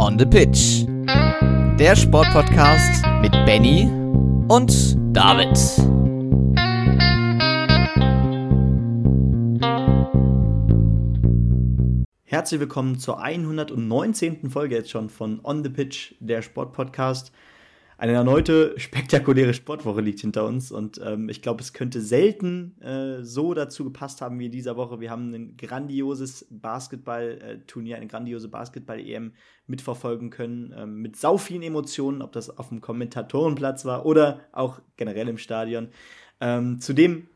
On the Pitch. Der Sportpodcast mit Benny und David. Herzlich willkommen zur 119. Folge jetzt schon von On the Pitch, der Sportpodcast. Eine erneute spektakuläre Sportwoche liegt hinter uns und ähm, ich glaube, es könnte selten äh, so dazu gepasst haben wie in dieser Woche. Wir haben ein grandioses Basketball-Turnier, eine grandiose Basketball-EM mitverfolgen können, äh, mit sau vielen Emotionen, ob das auf dem Kommentatorenplatz war oder auch generell im Stadion. Ähm, zudem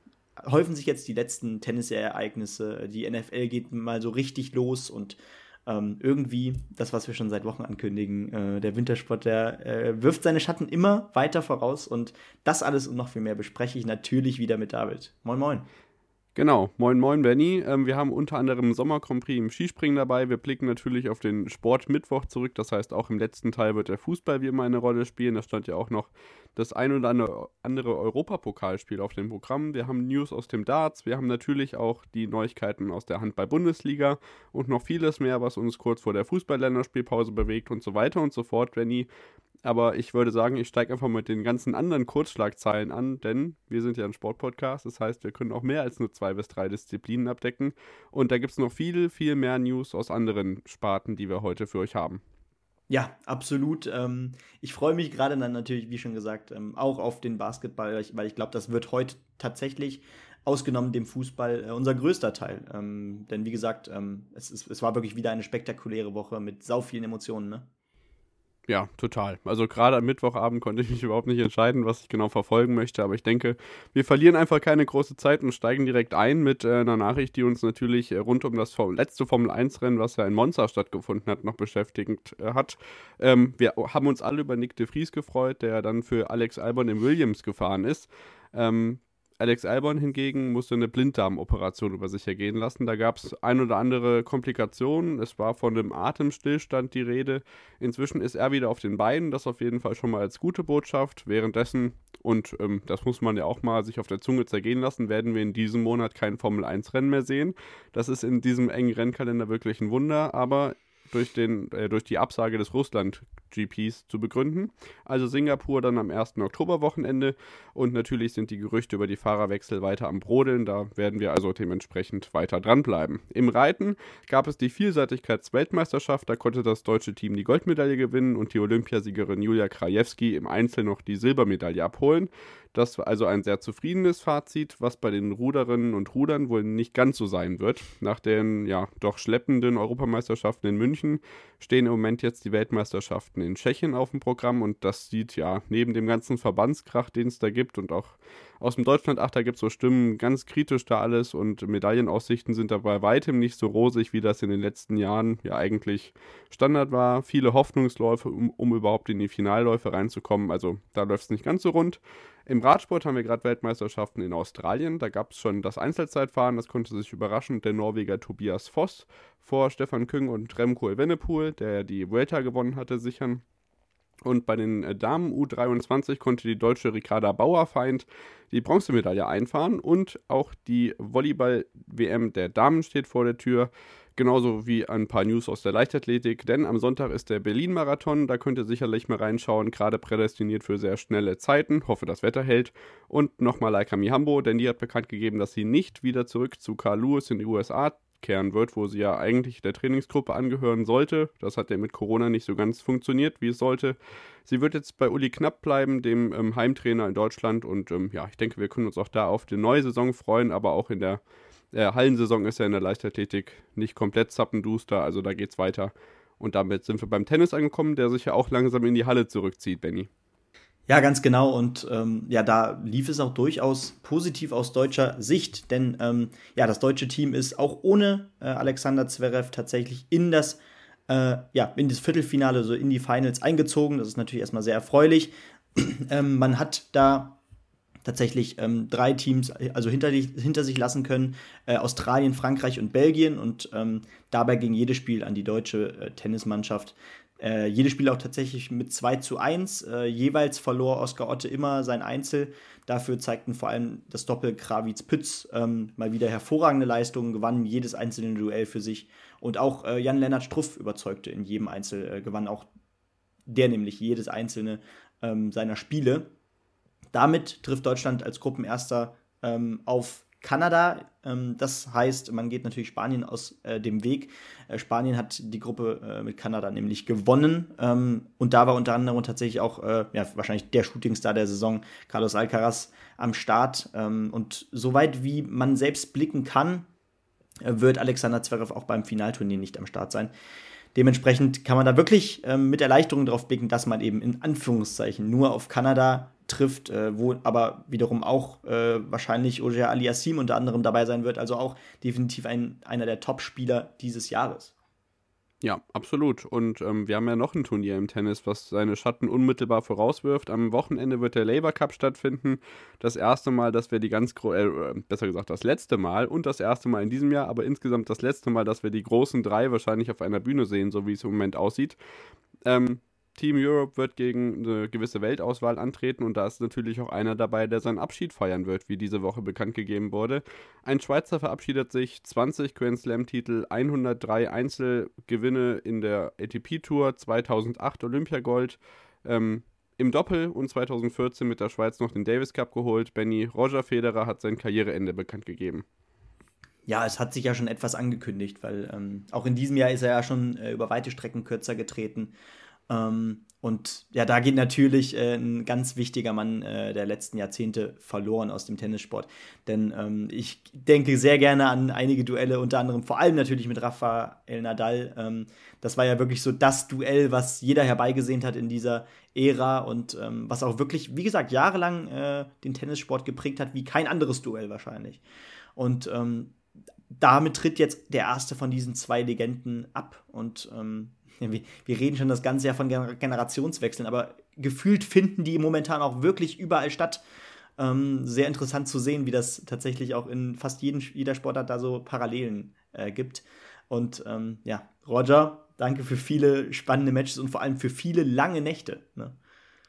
häufen sich jetzt die letzten Tennisereignisse. Die NFL geht mal so richtig los und ähm, irgendwie, das, was wir schon seit Wochen ankündigen, äh, der Wintersport, der äh, wirft seine Schatten immer weiter voraus und das alles und noch viel mehr bespreche ich natürlich wieder mit David. Moin, moin. Genau, moin moin Benny. Ähm, wir haben unter anderem Sommer Grand im Skispringen dabei. Wir blicken natürlich auf den Sportmittwoch zurück. Das heißt, auch im letzten Teil wird der Fußball wie immer eine Rolle spielen. Da stand ja auch noch das ein oder andere Europapokalspiel auf dem Programm. Wir haben News aus dem Darts. Wir haben natürlich auch die Neuigkeiten aus der Handball-Bundesliga und noch vieles mehr, was uns kurz vor der Fußball-Länderspielpause bewegt und so weiter und so fort, Benny aber ich würde sagen, ich steige einfach mit den ganzen anderen Kurzschlagzeilen an, denn wir sind ja ein Sportpodcast, das heißt, wir können auch mehr als nur zwei bis drei Disziplinen abdecken. Und da gibt es noch viel, viel mehr News aus anderen Sparten, die wir heute für euch haben. Ja, absolut. Ähm, ich freue mich gerade dann natürlich, wie schon gesagt, ähm, auch auf den Basketball, weil ich, glaube, das wird heute tatsächlich, ausgenommen dem Fußball, äh, unser größter Teil. Ähm, denn wie gesagt, es, ist, es war wirklich wieder eine spektakuläre Woche mit sau vielen Emotionen, ne? Ja, total. Also gerade am Mittwochabend konnte ich mich überhaupt nicht entscheiden, was ich genau verfolgen möchte. Aber ich denke, wir verlieren einfach keine große Zeit und steigen direkt ein mit äh, einer Nachricht, die uns natürlich äh, rund um das letzte Formel-1-Rennen, was ja in Monza stattgefunden hat, noch beschäftigt äh, hat. Ähm, wir haben uns alle über Nick de Vries gefreut, der dann für Alex Albon im Williams gefahren ist. Ähm, Alex Albon hingegen musste eine Blinddarmoperation über sich ergehen lassen. Da gab es ein oder andere Komplikationen. Es war von einem Atemstillstand die Rede. Inzwischen ist er wieder auf den Beinen. Das auf jeden Fall schon mal als gute Botschaft. Währenddessen, und ähm, das muss man ja auch mal sich auf der Zunge zergehen lassen, werden wir in diesem Monat kein Formel-1-Rennen mehr sehen. Das ist in diesem engen Rennkalender wirklich ein Wunder. Aber durch, den, äh, durch die Absage des Russland-GPs zu begründen. Also Singapur dann am 1. Oktoberwochenende und natürlich sind die Gerüchte über die Fahrerwechsel weiter am Brodeln. Da werden wir also dementsprechend weiter dranbleiben. Im Reiten gab es die Vielseitigkeitsweltmeisterschaft. Da konnte das deutsche Team die Goldmedaille gewinnen und die Olympiasiegerin Julia Krajewski im Einzel noch die Silbermedaille abholen. Das war also ein sehr zufriedenes Fazit, was bei den Ruderinnen und Rudern wohl nicht ganz so sein wird. Nach den ja doch schleppenden Europameisterschaften in München stehen im Moment jetzt die Weltmeisterschaften in Tschechien auf dem Programm und das sieht ja neben dem ganzen Verbandskrach, den es da gibt und auch aus dem Deutschland-Achter gibt es so Stimmen, ganz kritisch da alles und Medaillenaussichten sind dabei weitem nicht so rosig, wie das in den letzten Jahren ja eigentlich Standard war. Viele Hoffnungsläufe, um, um überhaupt in die Finalläufe reinzukommen. Also da läuft es nicht ganz so rund. Im Radsport haben wir gerade Weltmeisterschaften in Australien. Da gab es schon das Einzelzeitfahren, das konnte sich überraschend der Norweger Tobias Voss vor Stefan Küng und Remco Evenepoel, der die Vuelta gewonnen hatte, sichern. Und bei den äh, Damen U23 konnte die deutsche Ricarda Bauerfeind die Bronzemedaille einfahren und auch die Volleyball-WM der Damen steht vor der Tür. Genauso wie ein paar News aus der Leichtathletik, denn am Sonntag ist der Berlin-Marathon, da könnt ihr sicherlich mal reinschauen, gerade prädestiniert für sehr schnelle Zeiten, hoffe das Wetter hält. Und nochmal Laika Mihambo, denn die hat bekannt gegeben, dass sie nicht wieder zurück zu Carl Lewis in die USA kehren wird, wo sie ja eigentlich der Trainingsgruppe angehören sollte. Das hat ja mit Corona nicht so ganz funktioniert, wie es sollte. Sie wird jetzt bei Uli Knapp bleiben, dem ähm, Heimtrainer in Deutschland. Und ähm, ja, ich denke, wir können uns auch da auf die neue Saison freuen, aber auch in der äh, Hallensaison ist ja in der Leichtathletik nicht komplett zappenduster, also da geht's weiter. Und damit sind wir beim Tennis angekommen, der sich ja auch langsam in die Halle zurückzieht, Benny. Ja, ganz genau. Und ähm, ja, da lief es auch durchaus positiv aus deutscher Sicht, denn ähm, ja, das deutsche Team ist auch ohne äh, Alexander Zverev tatsächlich in das äh, ja, in das Viertelfinale, so in die Finals eingezogen. Das ist natürlich erstmal sehr erfreulich. ähm, man hat da tatsächlich ähm, drei Teams also hinter, hinter sich lassen können. Äh, Australien, Frankreich und Belgien. Und ähm, dabei ging jedes Spiel an die deutsche äh, Tennismannschaft. äh, jedes Spiel auch tatsächlich mit 2 zu 1. Äh, jeweils verlor Oskar Otte immer sein Einzel. Dafür zeigten vor allem das Doppel Krawitz-Pütz ähm, mal wieder hervorragende Leistungen, gewannen jedes einzelne Duell für sich. Und auch äh, Jan-Lennart Struff überzeugte in jedem Einzel, äh, gewann auch der nämlich jedes einzelne ähm, seiner Spiele. Damit trifft Deutschland als Gruppenerster ähm, auf Kanada. Ähm, das heißt, man geht natürlich Spanien aus äh, dem Weg. Äh, Spanien hat die Gruppe äh, mit Kanada nämlich gewonnen. Ähm, und da war unter anderem tatsächlich auch äh, ja, wahrscheinlich der Shootingstar der Saison, Carlos Alcaraz, am Start. Ähm, und soweit wie man selbst blicken kann, äh, wird Alexander Zverev auch beim Finalturnier nicht am Start sein. Dementsprechend kann man da wirklich ähm, mit Erleichterung drauf blicken, dass man eben in Anführungszeichen nur auf Kanada trifft, äh, wo aber wiederum auch äh, wahrscheinlich Ojer Aliassim unter anderem dabei sein wird, also auch definitiv ein, einer der Top-Spieler dieses Jahres. Ja, absolut. Und ähm, wir haben ja noch ein Turnier im Tennis, was seine Schatten unmittelbar vorauswirft. Am Wochenende wird der Labour Cup stattfinden. Das erste Mal, dass wir die ganz, äh, besser gesagt, das letzte Mal und das erste Mal in diesem Jahr, aber insgesamt das letzte Mal, dass wir die großen drei wahrscheinlich auf einer Bühne sehen, so wie es im Moment aussieht. Ähm, Team Europe wird gegen eine gewisse Weltauswahl antreten und da ist natürlich auch einer dabei, der seinen Abschied feiern wird, wie diese Woche bekannt gegeben wurde. Ein Schweizer verabschiedet sich 20 Grand Slam-Titel, 103 Einzelgewinne in der ATP Tour, 2008 Olympiagold. Ähm, im Doppel und 2014 mit der Schweiz noch den Davis Cup geholt. Benny Roger Federer hat sein Karriereende bekannt gegeben. Ja, es hat sich ja schon etwas angekündigt, weil ähm, auch in diesem Jahr ist er ja schon äh, über weite Strecken kürzer getreten. Ähm, und ja, da geht natürlich äh, ein ganz wichtiger Mann äh, der letzten Jahrzehnte verloren aus dem Tennissport. Denn ähm, ich denke sehr gerne an einige Duelle, unter anderem vor allem natürlich mit Rafael Nadal. Ähm, das war ja wirklich so das Duell, was jeder herbeigesehnt hat in dieser Ära und ähm, was auch wirklich, wie gesagt, jahrelang äh, den Tennissport geprägt hat, wie kein anderes Duell wahrscheinlich. Und ähm, damit tritt jetzt der erste von diesen zwei Legenden ab und ähm, wir, reden schon das ganze Jahr von Generationswechseln, aber gefühlt finden die momentan auch wirklich überall statt. Ähm, sehr interessant zu sehen, wie das tatsächlich auch in fast jeden, jeder Sportart da so Parallelen äh, gibt. Und ähm, ja, Roger, danke für viele spannende Matches und vor allem für viele lange Nächte. Ne?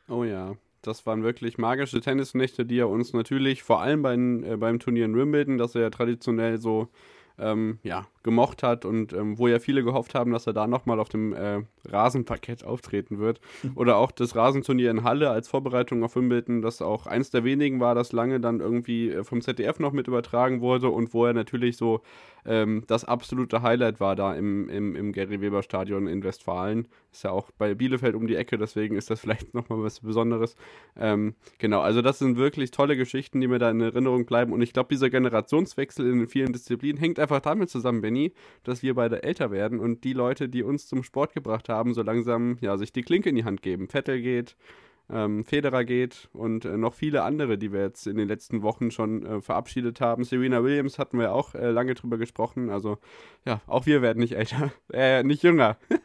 Oh ja, das waren wirklich magische Tennisnächte, die er uns natürlich vor allem bei, äh, beim Turnier in Wimbledon, das er ja traditionell so ähm, ja, gemocht hat und ähm, wo ja viele gehofft haben, dass er da nochmal auf dem äh, Rasenparkett auftreten wird. Oder auch das Rasenturnier in Halle als Vorbereitung auf Wimbledon, das auch eins der wenigen war, das lange dann irgendwie äh, vom ZDF noch mit übertragen wurde und wo er natürlich so ähm, das absolute Highlight war da im, im, im Gary Weber Stadion in Westfalen. Ist ja auch bei Bielefeld um die Ecke, deswegen ist das vielleicht nochmal was Besonderes. Ähm, genau, also das sind wirklich tolle Geschichten, die mir da in Erinnerung bleiben und ich glaube, dieser Generationswechsel in vielen Disziplinen hängt einfach damit zusammen, wenn Benny, dass wir beide älter werden und die Leute, die uns zum Sport gebracht haben, so langsam ja, sich die Klinke in die Hand geben. Vettel geht, ähm, Federer geht und äh, noch viele andere, die wir jetzt in den letzten Wochen schon äh, verabschiedet haben. Serena Williams hatten wir auch äh, lange drüber gesprochen. Also ja, auch wir werden nicht älter, äh, nicht jünger.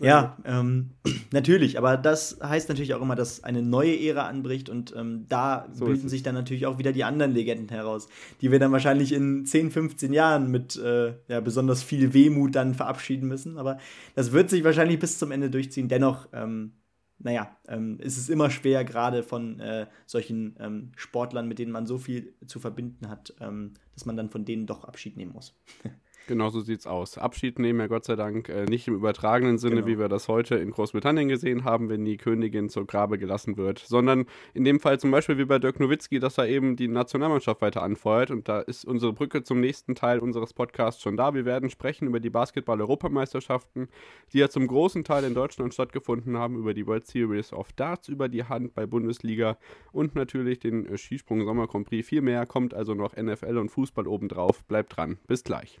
Ja, ähm, natürlich, aber das heißt natürlich auch immer, dass eine neue Ära anbricht und ähm, da so bilden sich dann natürlich auch wieder die anderen Legenden heraus, die wir dann wahrscheinlich in 10, 15 Jahren mit äh, ja, besonders viel Wehmut dann verabschieden müssen. Aber das wird sich wahrscheinlich bis zum Ende durchziehen. Dennoch, ähm, naja, ähm, ist es immer schwer, gerade von äh, solchen ähm, Sportlern, mit denen man so viel zu verbinden hat, ähm, dass man dann von denen doch Abschied nehmen muss. Genau so sieht's aus. Abschied nehmen ja Gott sei Dank äh, nicht im übertragenen Sinne, genau. wie wir das heute in Großbritannien gesehen haben, wenn die Königin zur Grabe gelassen wird, sondern in dem Fall zum Beispiel wie bei Dirk Nowitzki, dass er eben die Nationalmannschaft weiter anfeuert. Und da ist unsere Brücke zum nächsten Teil unseres Podcasts schon da. Wir werden sprechen über die Basketball-Europameisterschaften, die ja zum großen Teil in Deutschland stattgefunden haben, über die World Series of Darts, über die Hand bei Bundesliga und natürlich den äh, Skisprung Sommer Grand Prix. Viel mehr kommt also noch NFL und Fußball obendrauf. Bleibt dran. Bis gleich.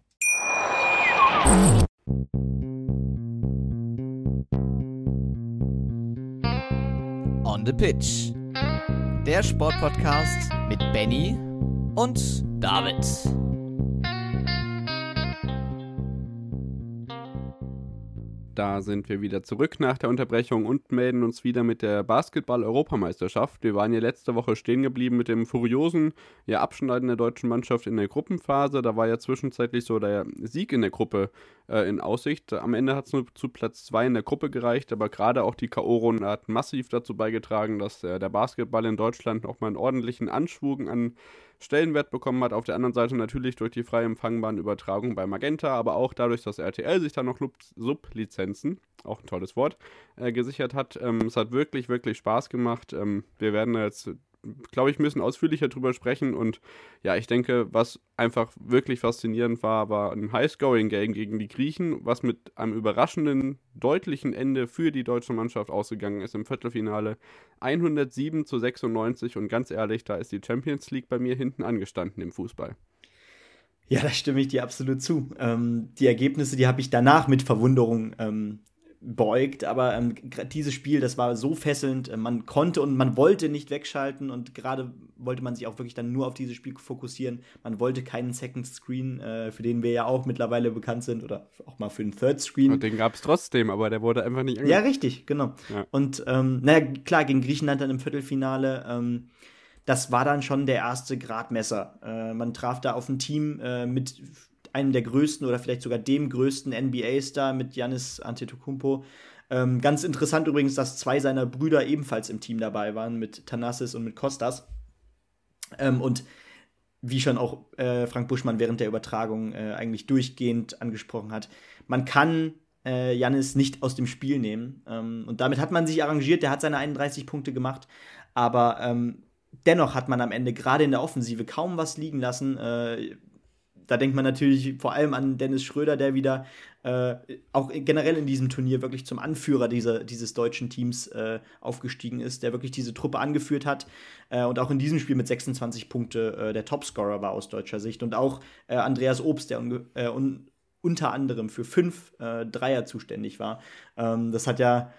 On the Pitch. Der Sportpodcast mit Benny und David. Da sind wir wieder zurück nach der Unterbrechung und melden uns wieder mit der Basketball-Europameisterschaft. Wir waren ja letzte Woche stehen geblieben mit dem furiosen ja, Abschneiden der deutschen Mannschaft in der Gruppenphase. Da war ja zwischenzeitlich so der Sieg in der Gruppe äh, in Aussicht. Am Ende hat es nur zu Platz 2 in der Gruppe gereicht, aber gerade auch die K.O.-Runde hat massiv dazu beigetragen, dass äh, der Basketball in Deutschland nochmal einen ordentlichen Anschwung an Stellenwert bekommen hat. Auf der anderen Seite natürlich durch die frei empfangbaren Übertragungen bei Magenta, aber auch dadurch, dass RTL sich da noch Sublizenzen, auch ein tolles Wort, äh, gesichert hat. Ähm, es hat wirklich, wirklich Spaß gemacht. Ähm, wir werden jetzt glaube ich, müssen ausführlicher drüber sprechen. Und ja, ich denke, was einfach wirklich faszinierend war, war ein High-Scoring-Game gegen die Griechen, was mit einem überraschenden, deutlichen Ende für die deutsche Mannschaft ausgegangen ist im Viertelfinale. 107 zu 96 und ganz ehrlich, da ist die Champions League bei mir hinten angestanden im Fußball. Ja, da stimme ich dir absolut zu. Ähm, die Ergebnisse, die habe ich danach mit Verwunderung ähm, beugt, aber ähm, dieses Spiel, das war so fesselnd, äh, man konnte und man wollte nicht wegschalten und gerade wollte man sich auch wirklich dann nur auf dieses Spiel fokussieren. Man wollte keinen Second Screen, äh, für den wir ja auch mittlerweile bekannt sind oder auch mal für einen Third Screen. Und den gab es trotzdem, aber der wurde einfach nicht Ja, richtig, genau. Ja. Und ähm, naja, klar, gegen Griechenland dann im Viertelfinale, ähm, das war dann schon der erste Gradmesser. Äh, man traf da auf ein Team äh, mit einem der größten oder vielleicht sogar dem größten NBA-Star mit Giannis Antetokounmpo. Ähm, ganz interessant übrigens, dass zwei seiner Brüder ebenfalls im Team dabei waren, mit Thanasis und mit Kostas. Ähm, und wie schon auch äh, Frank Buschmann während der Übertragung äh, eigentlich durchgehend angesprochen hat, man kann äh, Janis nicht aus dem Spiel nehmen. Ähm, und damit hat man sich arrangiert, der hat seine 31 Punkte gemacht, aber ähm, dennoch hat man am Ende gerade in der Offensive kaum was liegen lassen. Äh, da denkt man natürlich vor allem an Dennis Schröder, der wieder äh, auch generell in diesem Turnier wirklich zum Anführer dieser, dieses deutschen Teams äh, aufgestiegen ist, der wirklich diese Truppe angeführt hat äh, und auch in diesem Spiel mit 26 Punkte äh, der Topscorer war aus deutscher Sicht. Und auch äh, Andreas Obst, der äh, un unter anderem für fünf Dreier zuständig war. Ähm, das hat ja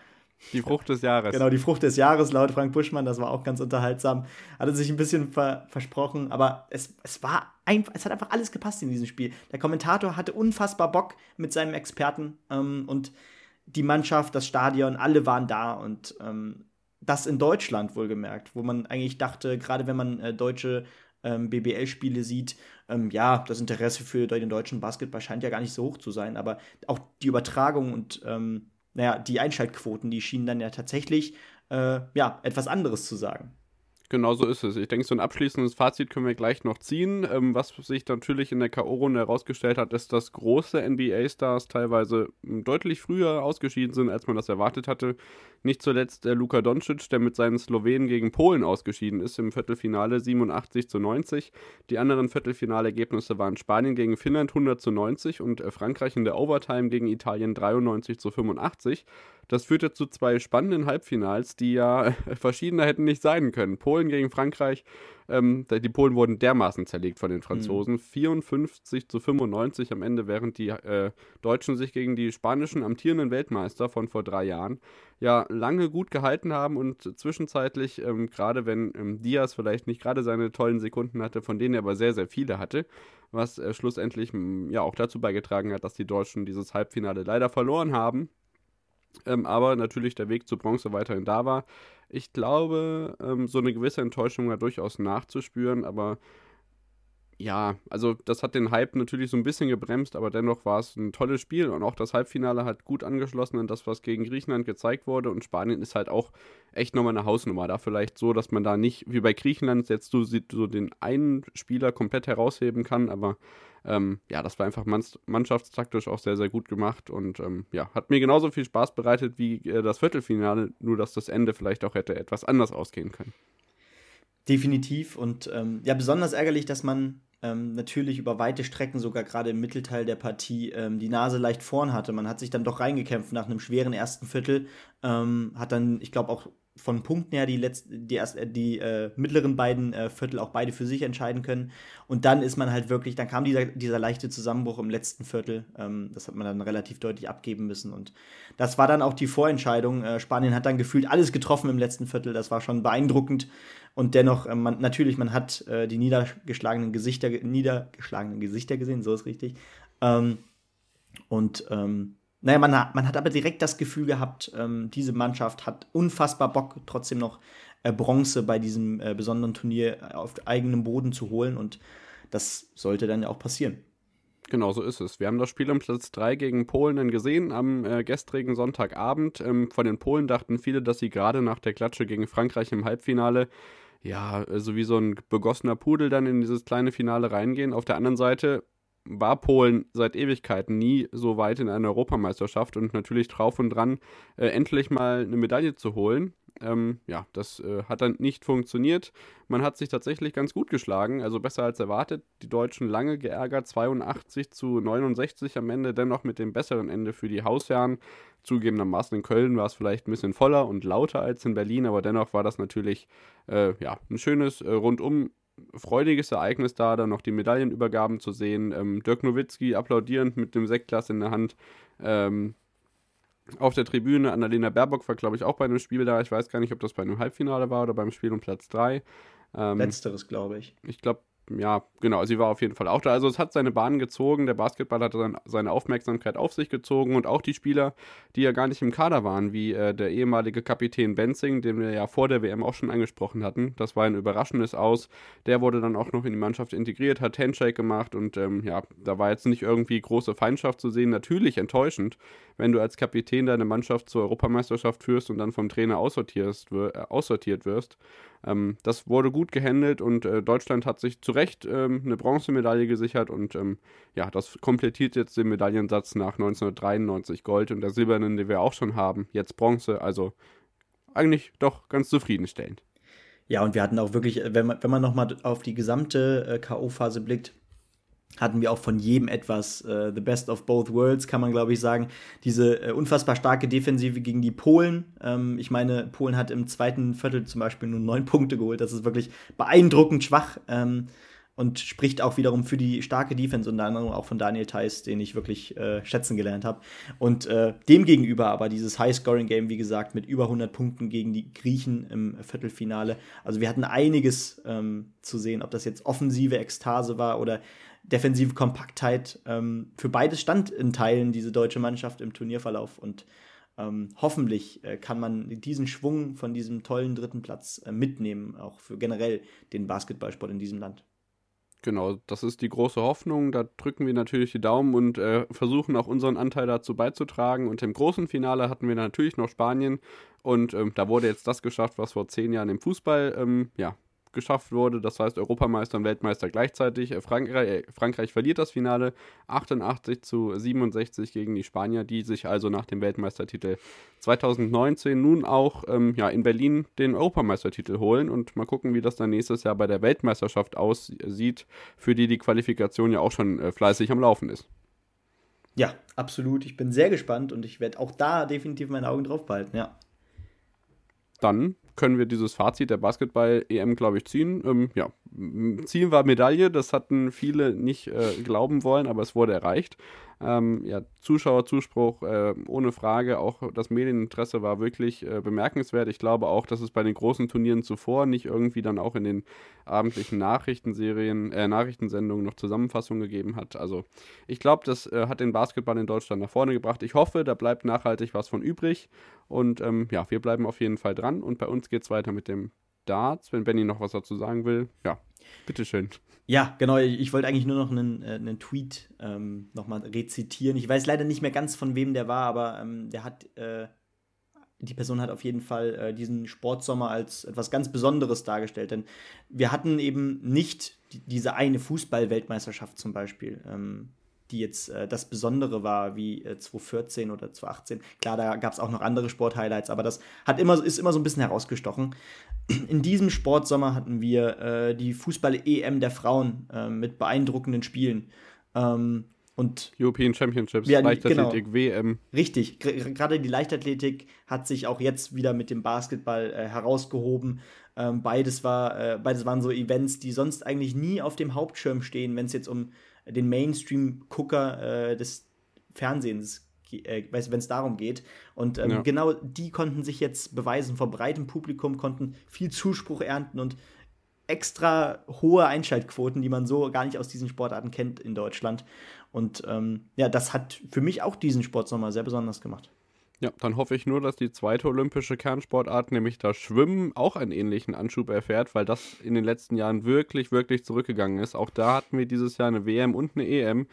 die Frucht des Jahres. Genau, die Frucht des Jahres laut Frank Buschmann, das war auch ganz unterhaltsam. Hatte sich ein bisschen ver versprochen, aber es, es war einfach, es hat einfach alles gepasst in diesem Spiel. Der Kommentator hatte unfassbar Bock mit seinem Experten ähm, und die Mannschaft, das Stadion, alle waren da und ähm, das in Deutschland wohlgemerkt, wo man eigentlich dachte, gerade wenn man äh, deutsche ähm, BBL-Spiele sieht, ähm, ja, das Interesse für den deutschen Basketball scheint ja gar nicht so hoch zu sein, aber auch die Übertragung und ähm, naja, die Einschaltquoten, die schienen dann ja tatsächlich äh, ja, etwas anderes zu sagen. Genau so ist es. Ich denke, so ein abschließendes Fazit können wir gleich noch ziehen. Ähm, was sich natürlich in der K.O.-Runde herausgestellt hat, ist, dass große NBA-Stars teilweise hm, deutlich früher ausgeschieden sind, als man das erwartet hatte. Nicht zuletzt der Luka Doncic, der mit seinen Slowenen gegen Polen ausgeschieden ist im Viertelfinale 87 zu 90. Die anderen Viertelfinale-Ergebnisse waren Spanien gegen Finnland 100 zu 90 und äh, Frankreich in der Overtime gegen Italien 93 zu 85. Das führte zu zwei spannenden Halbfinals, die ja äh, verschiedener hätten nicht sein können. Polen gegen Frankreich ähm, die Polen wurden dermaßen zerlegt von den mhm. Franzosen. Mhm. 54 zu 95 am Ende, während die äh, Deutschen sich gegen die spanischen amtierenden Weltmeister von vor drei Jahren ja lange gut gehalten haben und zwischenzeitlich, ähm, gerade wenn ähm, Diaz vielleicht nicht gerade seine tollen Sekunden hatte, von denen er aber sehr, sehr viele hatte, was äh, schlussendlich ja auch dazu beigetragen hat, dass die Deutschen dieses Halbfinale leider verloren haben. Ähm, aber natürlich der Weg zur Bronze weiterhin da war. Ich glaube, ähm, so eine gewisse Enttäuschung war durchaus nachzuspüren, aber ja, also das hat den Hype natürlich so ein bisschen gebremst, aber dennoch war es ein tolles Spiel und auch das Halbfinale hat gut angeschlossen an das, was gegen Griechenland gezeigt wurde und Spanien ist halt auch echt nochmal eine Hausnummer. Da vielleicht so, dass man da nicht wie bei Griechenland jetzt so, so den einen Spieler komplett herausheben kann, aber ähm, ja, das war einfach mannschaftstaktisch auch sehr, sehr gut gemacht und ähm, ja, hat mir genauso viel Spaß bereitet wie äh, das Viertelfinale, nur dass das Ende vielleicht auch hätte etwas anders ausgehen können. Definitiv und ähm, ja, besonders ärgerlich, dass man ähm, natürlich über weite Strecken, sogar gerade im Mittelteil der Partie, ähm, die Nase leicht vorn hatte. Man hat sich dann doch reingekämpft nach einem schweren ersten Viertel, ähm, hat dann, ich glaube, auch von Punkten her die, letzten, die, erst, die äh, mittleren beiden äh, Viertel auch beide für sich entscheiden können. Und dann ist man halt wirklich, dann kam dieser, dieser leichte Zusammenbruch im letzten Viertel. Ähm, das hat man dann relativ deutlich abgeben müssen. Und das war dann auch die Vorentscheidung. Äh, Spanien hat dann gefühlt alles getroffen im letzten Viertel. Das war schon beeindruckend. Und dennoch, äh, man, natürlich, man hat äh, die niedergeschlagenen Gesichter, niedergeschlagenen Gesichter gesehen, so ist richtig. Ähm, und ähm, naja, man man hat aber direkt das Gefühl gehabt, ähm, diese Mannschaft hat unfassbar Bock, trotzdem noch äh, Bronze bei diesem äh, besonderen Turnier auf eigenem Boden zu holen. Und das sollte dann ja auch passieren. Genau so ist es. Wir haben das Spiel um Platz 3 gegen Polen dann gesehen am äh, gestrigen Sonntagabend. Ähm, von den Polen dachten viele, dass sie gerade nach der Klatsche gegen Frankreich im Halbfinale ja, so wie so ein begossener Pudel dann in dieses kleine Finale reingehen. Auf der anderen Seite war Polen seit Ewigkeiten nie so weit in einer Europameisterschaft und natürlich drauf und dran, äh, endlich mal eine Medaille zu holen. Ähm, ja, das äh, hat dann nicht funktioniert. Man hat sich tatsächlich ganz gut geschlagen, also besser als erwartet. Die Deutschen lange geärgert, 82 zu 69 am Ende, dennoch mit dem besseren Ende für die Hausherren. Zugegebenermaßen in Köln war es vielleicht ein bisschen voller und lauter als in Berlin, aber dennoch war das natürlich äh, ja, ein schönes äh, rundum freudiges Ereignis da, dann noch die Medaillenübergaben zu sehen. Ähm, Dirk Nowitzki applaudierend mit dem Sektglas in der Hand. Ähm, auf der Tribüne, Annalena Baerbock war, glaube ich, auch bei einem Spiel da. Ich weiß gar nicht, ob das bei einem Halbfinale war oder beim Spiel um Platz 3. Ähm, Letzteres, glaube ich. Ich glaube, ja, genau, sie war auf jeden Fall auch da. Also es hat seine Bahn gezogen, der Basketball hat dann seine Aufmerksamkeit auf sich gezogen und auch die Spieler, die ja gar nicht im Kader waren, wie äh, der ehemalige Kapitän Benzing, den wir ja vor der WM auch schon angesprochen hatten. Das war ein überraschendes Aus. Der wurde dann auch noch in die Mannschaft integriert, hat Handshake gemacht und ähm, ja, da war jetzt nicht irgendwie große Feindschaft zu sehen. Natürlich enttäuschend, wenn du als Kapitän deine Mannschaft zur Europameisterschaft führst und dann vom Trainer aussortierst, äh, aussortiert wirst. Ähm, das wurde gut gehandelt und äh, Deutschland hat sich zu Recht ähm, eine Bronzemedaille gesichert und ähm, ja, das komplettiert jetzt den Medaillensatz nach 1993 Gold und der silbernen, den wir auch schon haben, jetzt Bronze. Also eigentlich doch ganz zufriedenstellend. Ja, und wir hatten auch wirklich, wenn man, wenn man nochmal auf die gesamte äh, K.O.-Phase blickt, hatten wir auch von jedem etwas. Äh, the best of both worlds, kann man, glaube ich, sagen. Diese äh, unfassbar starke Defensive gegen die Polen. Ähm, ich meine, Polen hat im zweiten Viertel zum Beispiel nur neun Punkte geholt. Das ist wirklich beeindruckend schwach ähm, und spricht auch wiederum für die starke Defense, unter anderem auch von Daniel Theiss, den ich wirklich äh, schätzen gelernt habe. Und äh, demgegenüber aber dieses High-Scoring-Game, wie gesagt, mit über 100 Punkten gegen die Griechen im Viertelfinale. Also wir hatten einiges ähm, zu sehen, ob das jetzt offensive Ekstase war oder defensive Kompaktheit. Ähm, für beides stand in Teilen diese deutsche Mannschaft im Turnierverlauf und ähm, hoffentlich äh, kann man diesen Schwung von diesem tollen dritten Platz äh, mitnehmen, auch für generell den Basketballsport in diesem Land. Genau, das ist die große Hoffnung. Da drücken wir natürlich die Daumen und äh, versuchen auch unseren Anteil dazu beizutragen. Und im großen Finale hatten wir natürlich noch Spanien. Und ähm, da wurde jetzt das geschafft, was vor zehn Jahren im Fußball ähm, ja, geschafft wurde. Das heißt, Europameister und Weltmeister gleichzeitig. Äh, Frankreich, äh, Frankreich verliert das Finale 88 zu 67 gegen die Spanier, die sich also nach dem Weltmeistertitel 2019 nun auch ähm, ja, in Berlin den Europameistertitel holen und mal gucken, wie das dann nächstes Jahr bei der Weltmeisterschaft aussieht, für die die Qualifikation ja auch schon äh, fleißig am Laufen ist. Ja, absolut. Ich bin sehr gespannt und ich werde auch da definitiv meine Augen drauf behalten, ja. Dann können wir dieses Fazit der Basketball-EM, glaube ich, ziehen. Ähm, ja, Ziel war Medaille, das hatten viele nicht äh, glauben wollen, aber es wurde erreicht. Ähm, ja, Zuschauerzuspruch äh, ohne Frage, auch das Medieninteresse war wirklich äh, bemerkenswert. Ich glaube auch, dass es bei den großen Turnieren zuvor nicht irgendwie dann auch in den abendlichen Nachrichtenserien, äh, Nachrichtensendungen noch Zusammenfassungen gegeben hat. Also ich glaube, das äh, hat den Basketball in Deutschland nach vorne gebracht. Ich hoffe, da bleibt nachhaltig was von übrig. Und ähm, ja, wir bleiben auf jeden Fall dran. Und bei uns geht es weiter mit dem Darts. Wenn Benny noch was dazu sagen will, ja, bitteschön. Ja, genau. Ich wollte eigentlich nur noch einen, äh, einen Tweet ähm, nochmal rezitieren. Ich weiß leider nicht mehr ganz, von wem der war, aber ähm, der hat, äh, die Person hat auf jeden Fall äh, diesen Sportsommer als etwas ganz Besonderes dargestellt. Denn wir hatten eben nicht die, diese eine Fußball-Weltmeisterschaft zum Beispiel. Ähm, die jetzt äh, das Besondere war, wie äh, 2014 oder 2018. Klar, da gab es auch noch andere Sporthighlights, aber das hat immer, ist immer so ein bisschen herausgestochen. In diesem Sportsommer hatten wir äh, die Fußball-EM der Frauen äh, mit beeindruckenden Spielen. Ähm, Und European Championships, ja, Leichtathletik, genau. WM. Richtig, gerade die Leichtathletik hat sich auch jetzt wieder mit dem Basketball äh, herausgehoben. Ähm, beides, war, äh, beides waren so Events, die sonst eigentlich nie auf dem Hauptschirm stehen, wenn es jetzt um den Mainstream-Gucker äh, des Fernsehens äh, wenn es darum geht. Und ähm, ja. genau die konnten sich jetzt beweisen vor breitem Publikum, konnten viel Zuspruch ernten und extra hohe Einschaltquoten, die man so gar nicht aus diesen Sportarten kennt in Deutschland. Und ähm, ja, das hat für mich auch diesen Sport nochmal sehr besonders gemacht. Ja, dann hoffe ich nur, dass die zweite olympische Kernsportart, nämlich das Schwimmen, auch einen ähnlichen Anschub erfährt, weil das in den letzten Jahren wirklich, wirklich zurückgegangen ist. Auch da hatten wir dieses Jahr eine WM und eine EM,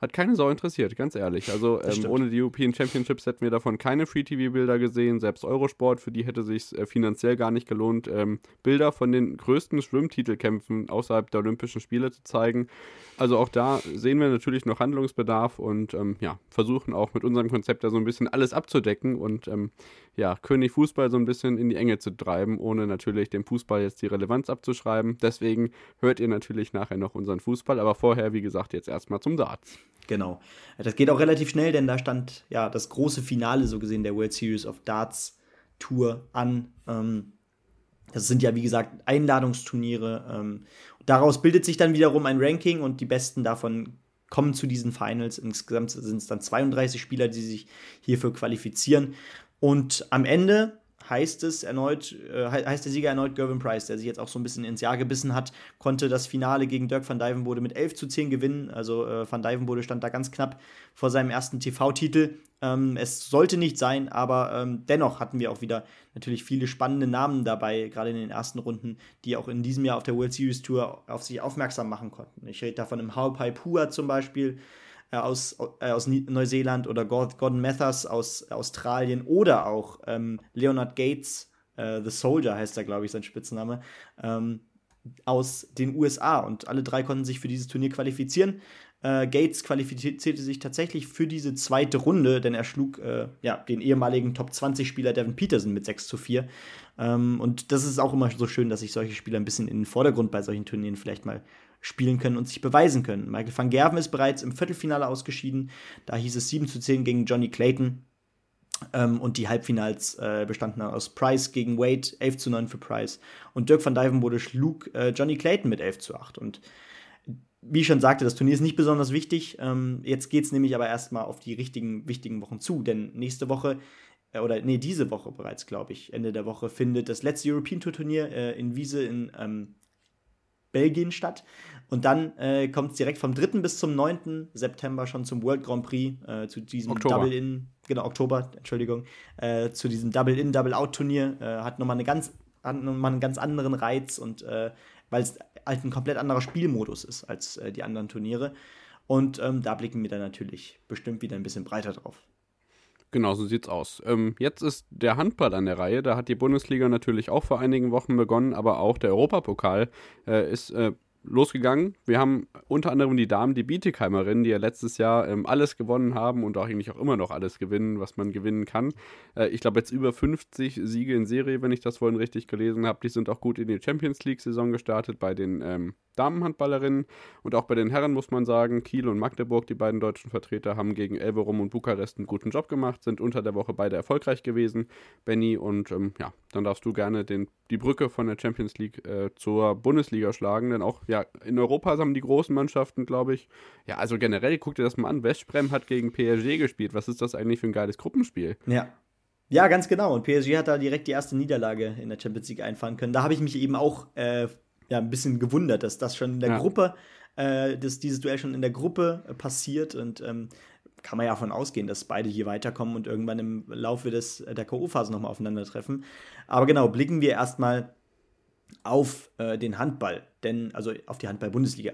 hat keine Sau interessiert, ganz ehrlich. Also ähm, ohne die European Championships hätten wir davon keine Free-TV-Bilder gesehen. Selbst Eurosport, für die hätte sich äh, finanziell gar nicht gelohnt, ähm, Bilder von den größten Schwimmtitelkämpfen außerhalb der Olympischen Spiele zu zeigen. Also auch da sehen wir natürlich noch Handlungsbedarf und ähm, ja, versuchen auch mit unserem Konzept da so ein bisschen alles abzudecken und ähm, ja, König Fußball so ein bisschen in die Enge zu treiben, ohne natürlich dem Fußball jetzt die Relevanz abzuschreiben. Deswegen hört ihr natürlich nachher noch unseren Fußball, aber vorher, wie gesagt, jetzt erstmal zum Darts. Genau. Das geht auch relativ schnell, denn da stand ja das große Finale so gesehen der World Series of Darts Tour an. Ähm, das sind ja, wie gesagt, Einladungsturniere. Ähm, daraus bildet sich dann wiederum ein Ranking und die Besten davon kommen zu diesen Finals. Insgesamt sind es dann 32 Spieler, die sich hierfür qualifizieren. Und am Ende heißt es erneut, äh, heißt der Sieger erneut Gervin Price, der sich jetzt auch so ein bisschen ins Jahr gebissen hat, konnte das Finale gegen Dirk van Dijvenbode mit 11 zu 10 gewinnen. Also äh, van Dijvenbode stand da ganz knapp vor seinem ersten TV-Titel. Ähm, es sollte nicht sein, aber ähm, dennoch hatten wir auch wieder natürlich viele spannende Namen dabei, gerade in den ersten Runden, die auch in diesem Jahr auf der World Series Tour auf sich aufmerksam machen konnten. Ich rede davon im Haupai Pua zum Beispiel, äh, aus, äh, aus Neuseeland oder Gordon Mathers aus Australien oder auch ähm, Leonard Gates, äh, The Soldier heißt er, glaube ich, sein Spitzname, ähm, aus den USA. Und alle drei konnten sich für dieses Turnier qualifizieren. Äh, Gates qualifizierte sich tatsächlich für diese zweite Runde, denn er schlug äh, ja, den ehemaligen Top 20-Spieler Devin Peterson mit 6 zu 4. Ähm, und das ist auch immer so schön, dass sich solche Spieler ein bisschen in den Vordergrund bei solchen Turnieren vielleicht mal spielen können und sich beweisen können. Michael van Gerven ist bereits im Viertelfinale ausgeschieden. Da hieß es 7 zu 10 gegen Johnny Clayton. Ähm, und die Halbfinals äh, bestanden aus Price gegen Wade, 11 zu 9 für Price. Und Dirk van Dijvenbode schlug äh, Johnny Clayton mit 11 zu 8. Und wie ich schon sagte, das Turnier ist nicht besonders wichtig. Ähm, jetzt geht es nämlich aber erstmal auf die richtigen, wichtigen Wochen zu. Denn nächste Woche, äh, oder nee, diese Woche bereits, glaube ich, Ende der Woche, findet das letzte European Tour Turnier äh, in Wiese in ähm, Belgien statt. Und dann äh, kommt es direkt vom 3. bis zum 9. September schon zum World Grand Prix, äh, zu diesem Double-In, genau, Oktober, Entschuldigung, äh, zu diesem Double-In, Double-Out-Turnier. Äh, hat nochmal eine ganz, nochmal einen ganz anderen Reiz und äh, weil es halt ein komplett anderer Spielmodus ist als äh, die anderen Turniere. Und ähm, da blicken wir dann natürlich bestimmt wieder ein bisschen breiter drauf. Genau, so sieht's aus. Ähm, jetzt ist der Handball an der Reihe. Da hat die Bundesliga natürlich auch vor einigen Wochen begonnen, aber auch der Europapokal äh, ist äh, losgegangen. Wir haben unter anderem die Damen, die Bietigheimerinnen, die ja letztes Jahr ähm, alles gewonnen haben und auch eigentlich auch immer noch alles gewinnen, was man gewinnen kann. Äh, ich glaube jetzt über 50 Siege in Serie, wenn ich das vorhin richtig gelesen habe. Die sind auch gut in die Champions League-Saison gestartet bei den ähm, Damenhandballerinnen und auch bei den Herren muss man sagen, Kiel und Magdeburg, die beiden deutschen Vertreter, haben gegen Elverum und Bukarest einen guten Job gemacht, sind unter der Woche beide erfolgreich gewesen. Benny und ähm, ja, dann darfst du gerne den, die Brücke von der Champions League äh, zur Bundesliga schlagen, denn auch ja, in Europa haben die großen Mannschaften, glaube ich, ja, also generell, guck dir das mal an, Westbrem hat gegen PSG gespielt. Was ist das eigentlich für ein geiles Gruppenspiel? Ja. Ja, ganz genau. Und PSG hat da direkt die erste Niederlage in der Champions League einfahren können. Da habe ich mich eben auch äh, ja, ein bisschen gewundert, dass das schon in der ja. Gruppe, äh, dass dieses Duell schon in der Gruppe äh, passiert und ähm, kann man ja davon ausgehen, dass beide hier weiterkommen und irgendwann im Laufe des, äh, der K.O.-Phase nochmal aufeinandertreffen. Aber genau, blicken wir erstmal auf äh, den Handball, denn, also auf die Handball-Bundesliga.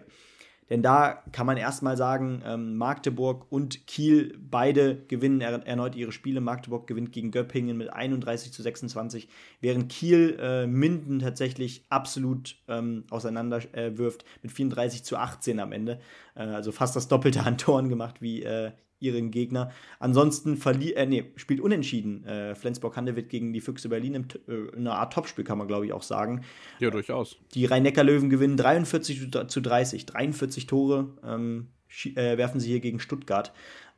Denn da kann man erstmal sagen, ähm, Magdeburg und Kiel beide gewinnen er erneut ihre Spiele. Magdeburg gewinnt gegen Göppingen mit 31 zu 26, während Kiel äh, Minden tatsächlich absolut ähm, auseinanderwirft äh, mit 34 zu 18 am Ende. Äh, also fast das Doppelte an Toren gemacht wie äh, ihren Gegner. Ansonsten verli äh, nee, spielt unentschieden äh, Flensburg-Handewitt gegen die Füchse Berlin im, äh, in einer Art Topspiel, kann man glaube ich auch sagen. Ja, durchaus. Die Rhein-Neckar-Löwen gewinnen 43 zu 30, 43 Tore. Ähm, äh, werfen sie hier gegen Stuttgart.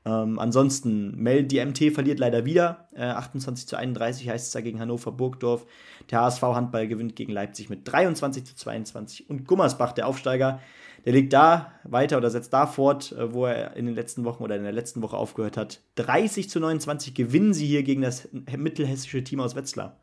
Ähm, ansonsten, Mel, die MT verliert leider wieder. Äh, 28 zu 31 heißt es da gegen Hannover Burgdorf. Der HSV Handball gewinnt gegen Leipzig mit 23 zu 22. Und Gummersbach, der Aufsteiger, der legt da weiter oder setzt da fort, äh, wo er in den letzten Wochen oder in der letzten Woche aufgehört hat. 30 zu 29 gewinnen sie hier gegen das mittelhessische Team aus Wetzlar.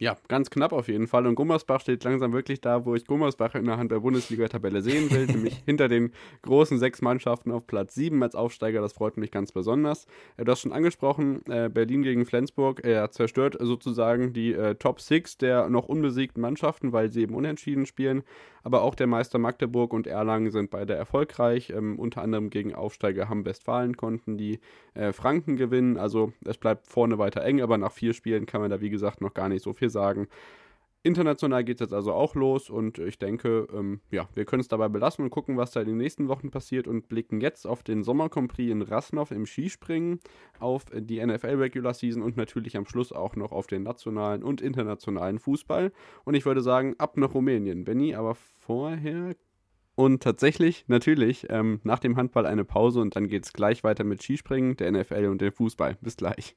Ja, ganz knapp auf jeden Fall. Und Gummersbach steht langsam wirklich da, wo ich Gummersbach in der Hand der Bundesliga-Tabelle sehen will, nämlich hinter den großen sechs Mannschaften auf Platz sieben als Aufsteiger. Das freut mich ganz besonders. Äh, du hast schon angesprochen, äh, Berlin gegen Flensburg. Er zerstört sozusagen die Top Six der noch unbesiegten Mannschaften, weil sie eben unentschieden spielen. Aber auch der Meister Magdeburg und Erlangen sind beide erfolgreich. Ähm, unter anderem gegen Aufsteiger Hamm-Westfalen konnten die äh, Franken gewinnen. Also es bleibt vorne weiter eng, aber nach vier Spielen kann man da wie gesagt noch gar nicht so viel sagen. International geht es jetzt also auch los und ich denke, ähm, ja, wir können es dabei belassen und gucken, was da in den nächsten Wochen passiert und blicken jetzt auf den Sommercompris in Rasnov im Skispringen, auf die NFL Regular Season und natürlich am Schluss auch noch auf den nationalen und internationalen Fußball. Und ich würde sagen, ab nach Rumänien, Benny, aber vorher und tatsächlich, natürlich, ähm, nach dem Handball eine Pause und dann geht es gleich weiter mit Skispringen, der NFL und dem Fußball. Bis gleich.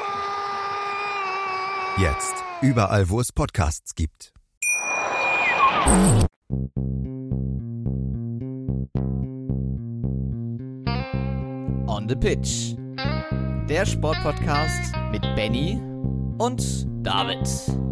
Jetzt. Überall, wo es Podcasts gibt. On the Pitch. Der Sportpodcast mit Benny und David.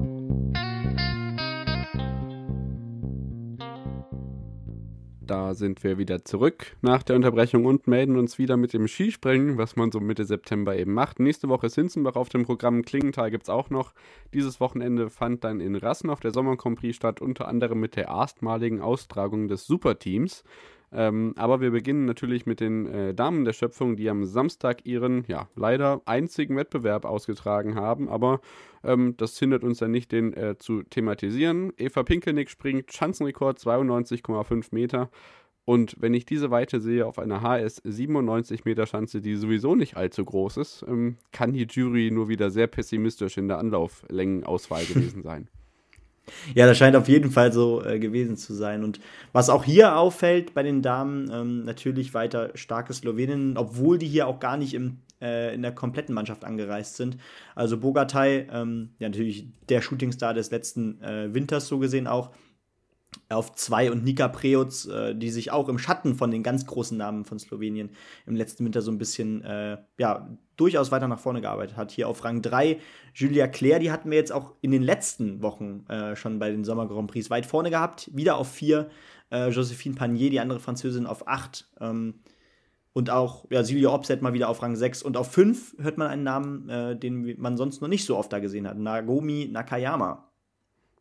Da sind wir wieder zurück nach der Unterbrechung und melden uns wieder mit dem Skispringen, was man so Mitte September eben macht. Nächste Woche ist Hinzenbach auf dem Programm, Klingenthal gibt es auch noch. Dieses Wochenende fand dann in Rassenhof der Sommercompris statt, unter anderem mit der erstmaligen Austragung des Superteams. Ähm, aber wir beginnen natürlich mit den äh, Damen der Schöpfung, die am Samstag ihren, ja, leider einzigen Wettbewerb ausgetragen haben. Aber ähm, das hindert uns ja nicht, den äh, zu thematisieren. Eva Pinkelnick springt Schanzenrekord 92,5 Meter. Und wenn ich diese Weite sehe auf einer HS 97 Meter Schanze, die sowieso nicht allzu groß ist, ähm, kann die Jury nur wieder sehr pessimistisch in der Anlauflängenauswahl gewesen sein. Ja, das scheint auf jeden Fall so äh, gewesen zu sein. Und was auch hier auffällt bei den Damen, ähm, natürlich weiter starke Sloweninnen, obwohl die hier auch gar nicht im, äh, in der kompletten Mannschaft angereist sind. Also Bogatay, ähm, ja natürlich der Shootingstar des letzten äh, Winters so gesehen auch, auf zwei und Nika Preutz, äh, die sich auch im Schatten von den ganz großen Namen von Slowenien im letzten Winter so ein bisschen, äh, ja, durchaus weiter nach vorne gearbeitet hat. Hier auf Rang 3 Julia Claire, die hatten wir jetzt auch in den letzten Wochen äh, schon bei den Sommer Grand Prix weit vorne gehabt. Wieder auf 4 äh, Josephine Panier, die andere Französin, auf 8. Ähm, und auch ja, Silvia Opset mal wieder auf Rang 6. Und auf 5 hört man einen Namen, äh, den man sonst noch nicht so oft da gesehen hat. Nagomi Nakayama.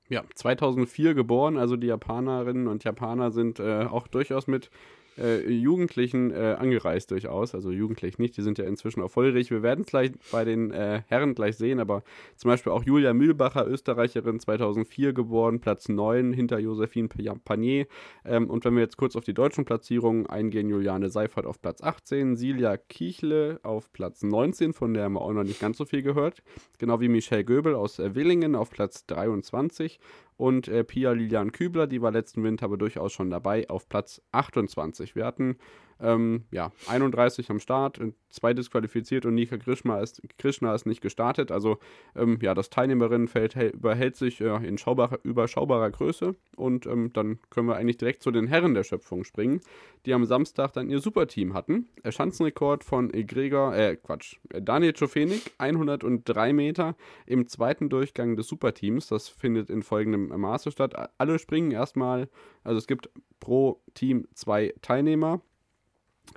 Ja, 2004 geboren, also die Japanerinnen und Japaner sind äh, auch durchaus mit äh, Jugendlichen äh, angereist durchaus, also jugendlich nicht, die sind ja inzwischen auch volljährig. Wir werden es gleich bei den äh, Herren gleich sehen, aber zum Beispiel auch Julia Mühlbacher, Österreicherin, 2004 geboren, Platz 9 hinter Josephine Panier. Ähm, und wenn wir jetzt kurz auf die deutschen Platzierungen eingehen, Juliane Seifert auf Platz 18, Silja Kichle auf Platz 19, von der haben wir auch noch nicht ganz so viel gehört, genau wie Michelle Göbel aus äh, Willingen auf Platz 23 und äh, Pia Lilian Kübler, die war letzten Winter aber durchaus schon dabei, auf Platz 28. Wir hatten ähm, ja, 31 am Start, zwei disqualifiziert und Nika Krishna ist, Krishna ist nicht gestartet. Also ähm, ja, das Teilnehmerinnenfeld überhält sich äh, in schaubarer, überschaubarer Größe und ähm, dann können wir eigentlich direkt zu den Herren der Schöpfung springen, die am Samstag dann ihr Superteam hatten. Der Schanzenrekord von Gregor, äh Quatsch, Daniel Czofenik, 103 Meter im zweiten Durchgang des Superteams. Das findet in folgendem Maße statt. Alle springen erstmal, also es gibt pro Team zwei Teilnehmer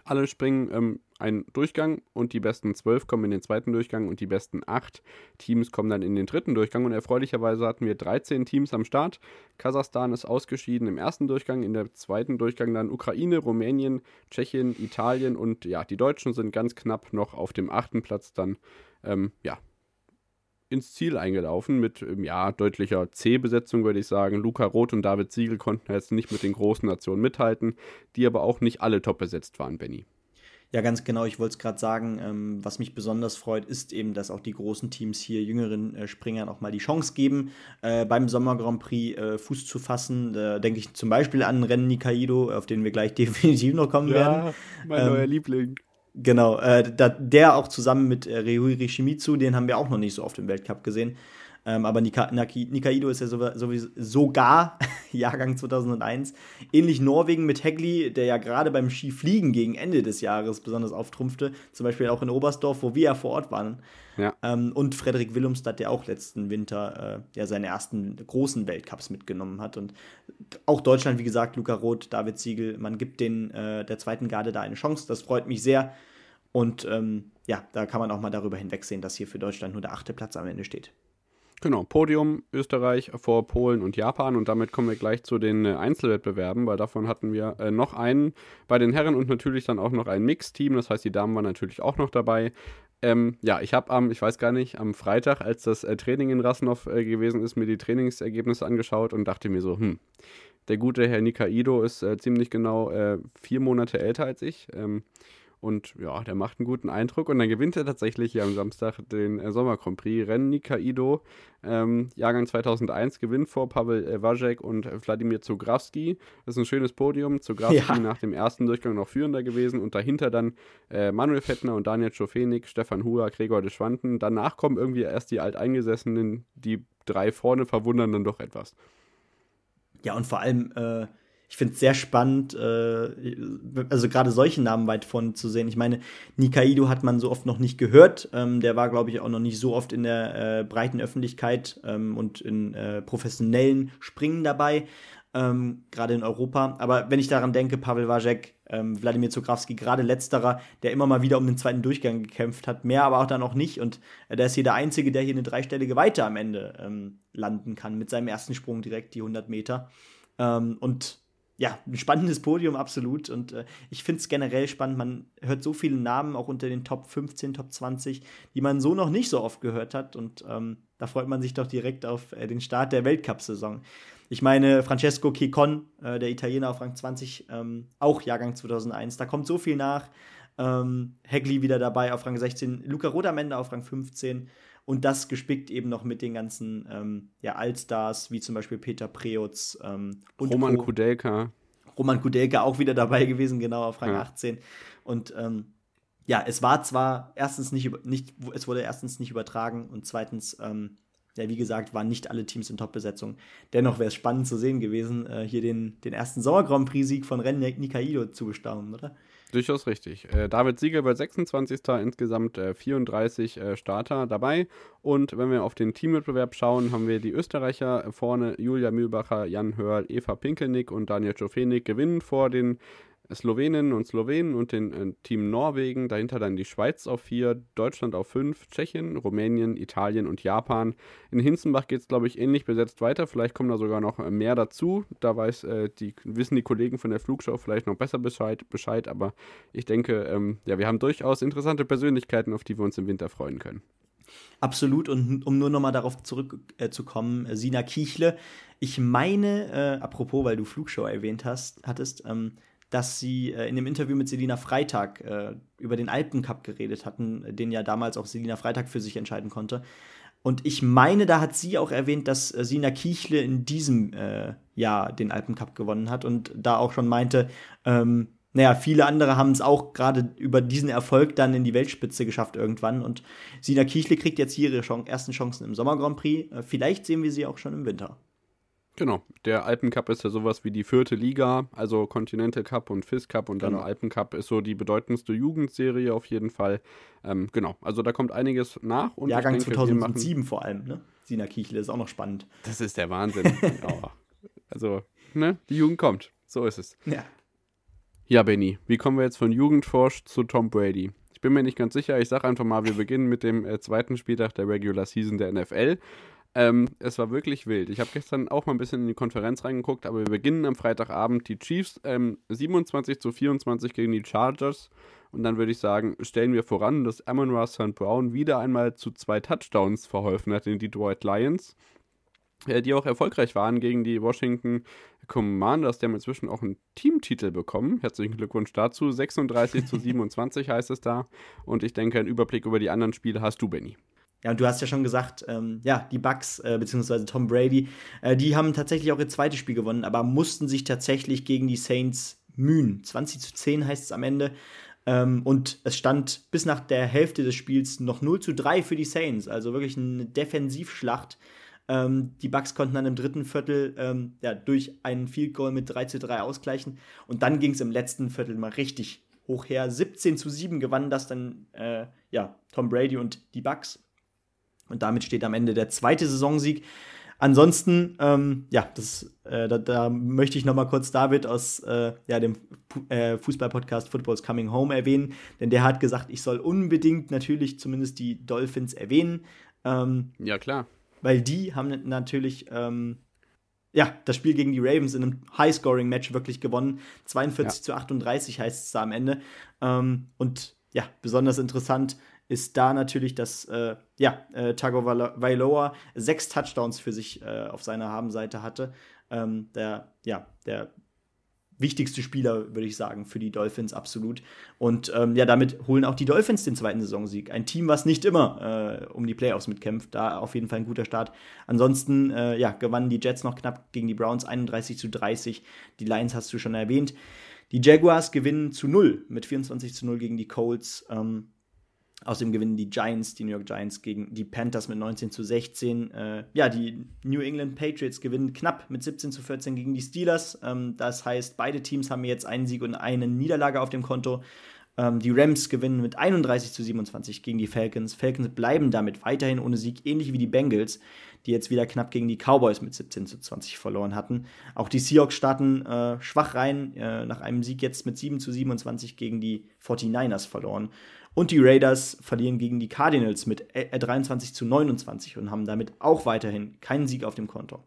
alle springen ähm, ein Durchgang und die besten zwölf kommen in den zweiten Durchgang und die besten acht Teams kommen dann in den dritten Durchgang. Und erfreulicherweise hatten wir 13 Teams am Start. Kasachstan ist ausgeschieden im ersten Durchgang, in der zweiten Durchgang dann Ukraine, Rumänien, Tschechien, Italien und ja, die Deutschen sind ganz knapp noch auf dem achten Platz dann ähm, ja, ins Ziel eingelaufen mit ähm, ja, deutlicher C-Besetzung, würde ich sagen. Luca Roth und David Siegel konnten jetzt nicht mit den großen Nationen mithalten, die aber auch nicht alle top besetzt waren, Benny. Ja, ganz genau. Ich wollte es gerade sagen. Ähm, was mich besonders freut, ist eben, dass auch die großen Teams hier jüngeren äh, Springern auch mal die Chance geben, äh, beim Sommer Grand Prix äh, Fuß zu fassen. Da denke ich zum Beispiel an Rennen Nikaido, auf den wir gleich definitiv noch kommen ja, werden. Mein ähm, neuer Liebling. Genau, äh, da, der auch zusammen mit äh, Ryuhiri Shimizu, den haben wir auch noch nicht so oft im Weltcup gesehen. Ähm, aber Nika, Naki, Nikaido ist ja sowieso, sogar Jahrgang 2001. Ähnlich Norwegen mit Hegli, der ja gerade beim Skifliegen gegen Ende des Jahres besonders auftrumpfte. Zum Beispiel auch in Oberstdorf, wo wir ja vor Ort waren. Ja. Ähm, und Frederik Willumstad, der auch letzten Winter äh, ja seine ersten großen Weltcups mitgenommen hat. Und auch Deutschland, wie gesagt, Luca Roth, David Siegel, man gibt den äh, der zweiten Garde da eine Chance. Das freut mich sehr. Und ähm, ja, da kann man auch mal darüber hinwegsehen, dass hier für Deutschland nur der achte Platz am Ende steht. Genau, Podium Österreich vor Polen und Japan und damit kommen wir gleich zu den äh, Einzelwettbewerben, weil davon hatten wir äh, noch einen bei den Herren und natürlich dann auch noch ein Mixteam, das heißt die Damen waren natürlich auch noch dabei. Ähm, ja, ich habe am, ich weiß gar nicht, am Freitag, als das äh, Training in Rasnov äh, gewesen ist, mir die Trainingsergebnisse angeschaut und dachte mir so, hm, der gute Herr Nikaido ist äh, ziemlich genau äh, vier Monate älter als ich. Ähm, und ja, der macht einen guten Eindruck. Und dann gewinnt er tatsächlich hier am Samstag den äh, Sommer Grand Prix. Rennen Nikaido, ähm, Jahrgang 2001, gewinnt vor Pavel äh, Wajek und Wladimir Zugrawski. Das ist ein schönes Podium. Zugrawski ja. nach dem ersten Durchgang noch führender gewesen. Und dahinter dann äh, Manuel Fettner und Daniel Schofenik, Stefan Hua, Gregor de Schwanten. Danach kommen irgendwie erst die Alteingesessenen. Die drei vorne verwundern dann doch etwas. Ja, und vor allem äh, ich finde es sehr spannend, äh, also gerade solche Namen weit vorne zu sehen. Ich meine, Nikaido hat man so oft noch nicht gehört. Ähm, der war, glaube ich, auch noch nicht so oft in der äh, breiten Öffentlichkeit ähm, und in äh, professionellen Springen dabei, ähm, gerade in Europa. Aber wenn ich daran denke, Pavel Wajek, ähm, Wladimir Zugrawski, gerade letzterer, der immer mal wieder um den zweiten Durchgang gekämpft hat, mehr aber auch dann auch nicht. Und äh, der ist hier der Einzige, der hier eine dreistellige Weite am Ende ähm, landen kann, mit seinem ersten Sprung direkt die 100 Meter. Ähm, und ja, ein spannendes Podium, absolut. Und äh, ich finde es generell spannend. Man hört so viele Namen auch unter den Top 15, Top 20, die man so noch nicht so oft gehört hat. Und ähm, da freut man sich doch direkt auf äh, den Start der Weltcup-Saison. Ich meine, Francesco Chicon, äh, der Italiener auf Rang 20, ähm, auch Jahrgang 2001. Da kommt so viel nach. Ähm, Hegli wieder dabei auf Rang 16, Luca Rodamende auf Rang 15 und das gespickt eben noch mit den ganzen ähm, ja, Allstars, wie zum Beispiel Peter Preutz ähm, und Roman Co. Kudelka. Roman Kudelka auch wieder dabei gewesen, genau auf Rang ja. 18. Und ähm, ja, es war zwar erstens nicht, nicht, es wurde erstens nicht übertragen und zweitens, ähm, ja, wie gesagt, waren nicht alle Teams in Top-Besetzung. Dennoch wäre es spannend zu sehen gewesen, äh, hier den, den ersten Sommer Grand Prix-Sieg von Rennen Nikaido zu bestaunen, oder? Durchaus richtig. Äh, David Siegel wird 26. Insgesamt äh, 34 äh, Starter dabei. Und wenn wir auf den Teamwettbewerb schauen, haben wir die Österreicher vorne. Julia Mühlbacher, Jan Hörl, Eva Pinkelnick und Daniel Czofenik gewinnen vor den Sloweninnen und Slowenen und den äh, Team Norwegen, dahinter dann die Schweiz auf vier, Deutschland auf fünf, Tschechien, Rumänien, Italien und Japan. In Hinzenbach geht es, glaube ich, ähnlich besetzt weiter. Vielleicht kommen da sogar noch äh, mehr dazu. Da weiß, äh, die, wissen die Kollegen von der Flugschau vielleicht noch besser Bescheid, Bescheid aber ich denke, ähm, ja, wir haben durchaus interessante Persönlichkeiten, auf die wir uns im Winter freuen können. Absolut. Und um nur nochmal darauf zurückzukommen, äh, Sina Kiechle, ich meine, äh, apropos, weil du Flugshow erwähnt hast, hattest, ähm, dass sie äh, in dem Interview mit Selina Freitag äh, über den Alpencup geredet hatten, den ja damals auch Selina Freitag für sich entscheiden konnte. Und ich meine, da hat sie auch erwähnt, dass äh, Sina Kiechle in diesem äh, Jahr den Alpencup gewonnen hat und da auch schon meinte, ähm, naja, viele andere haben es auch gerade über diesen Erfolg dann in die Weltspitze geschafft irgendwann. Und Sina Kiechle kriegt jetzt hier ihre Chance, ersten Chancen im Sommer Grand Prix. Äh, vielleicht sehen wir sie auch schon im Winter. Genau, der Alpencup ist ja sowas wie die vierte Liga, also Continental Cup und FIS Cup und dann genau. Alpencup ist so die bedeutendste Jugendserie auf jeden Fall. Ähm, genau, also da kommt einiges nach. Und Jahrgang denke, 2007 vor allem, ne? Sina Kichle ist auch noch spannend. Das ist der Wahnsinn. ja. Also, ne, die Jugend kommt, so ist es. Ja. Ja, Benny, wie kommen wir jetzt von Jugendforsch zu Tom Brady? Ich bin mir nicht ganz sicher. Ich sage einfach mal, wir beginnen mit dem äh, zweiten Spieltag der Regular Season der NFL. Ähm, es war wirklich wild. Ich habe gestern auch mal ein bisschen in die Konferenz reingeguckt, aber wir beginnen am Freitagabend. Die Chiefs ähm, 27 zu 24 gegen die Chargers. Und dann würde ich sagen, stellen wir voran, dass Amon Ross St. Brown wieder einmal zu zwei Touchdowns verholfen hat in die Detroit Lions, äh, die auch erfolgreich waren gegen die Washington Commanders. Die haben inzwischen auch einen Teamtitel bekommen. Herzlichen Glückwunsch dazu. 36 zu 27 heißt es da. Und ich denke, einen Überblick über die anderen Spiele hast du, Benny. Ja, und du hast ja schon gesagt, ähm, ja, die Bucks, äh, beziehungsweise Tom Brady, äh, die haben tatsächlich auch ihr zweites Spiel gewonnen, aber mussten sich tatsächlich gegen die Saints mühen. 20 zu 10 heißt es am Ende. Ähm, und es stand bis nach der Hälfte des Spiels noch 0 zu 3 für die Saints. Also wirklich eine Defensivschlacht. Ähm, die Bucks konnten dann im dritten Viertel ähm, ja, durch einen Field Goal mit 3 zu 3 ausgleichen. Und dann ging es im letzten Viertel mal richtig hoch her. 17 zu 7 gewannen das dann äh, ja, Tom Brady und die Bucks. Und damit steht am Ende der zweite Saisonsieg. Ansonsten, ähm, ja, das, äh, da, da, möchte ich noch mal kurz David aus äh, ja, dem äh, Fußball-Podcast Football's Coming Home erwähnen, denn der hat gesagt, ich soll unbedingt natürlich zumindest die Dolphins erwähnen. Ähm, ja, klar. Weil die haben natürlich ähm, ja, das Spiel gegen die Ravens in einem High-Scoring-Match wirklich gewonnen. 42 ja. zu 38 heißt es da am Ende. Ähm, und ja, besonders interessant ist da natürlich, dass äh, ja, äh, Tago Vailoa sechs Touchdowns für sich äh, auf seiner Habenseite hatte. Ähm, der, ja, der wichtigste Spieler, würde ich sagen, für die Dolphins absolut. Und ähm, ja, damit holen auch die Dolphins den zweiten Saisonsieg. Ein Team, was nicht immer äh, um die Playoffs mitkämpft. Da auf jeden Fall ein guter Start. Ansonsten, äh, ja, gewannen die Jets noch knapp gegen die Browns 31 zu 30. Die Lions hast du schon erwähnt. Die Jaguars gewinnen zu 0 mit 24 zu 0 gegen die Colts. Ähm, Außerdem gewinnen die Giants, die New York Giants gegen die Panthers mit 19 zu 16. Äh, ja, die New England Patriots gewinnen knapp mit 17 zu 14 gegen die Steelers. Ähm, das heißt, beide Teams haben jetzt einen Sieg und eine Niederlage auf dem Konto. Ähm, die Rams gewinnen mit 31 zu 27 gegen die Falcons. Falcons bleiben damit weiterhin ohne Sieg, ähnlich wie die Bengals, die jetzt wieder knapp gegen die Cowboys mit 17 zu 20 verloren hatten. Auch die Seahawks starten äh, schwach rein, äh, nach einem Sieg jetzt mit 7 zu 27 gegen die 49ers verloren. Und die Raiders verlieren gegen die Cardinals mit 23 äh, zu 29 und haben damit auch weiterhin keinen Sieg auf dem Konto.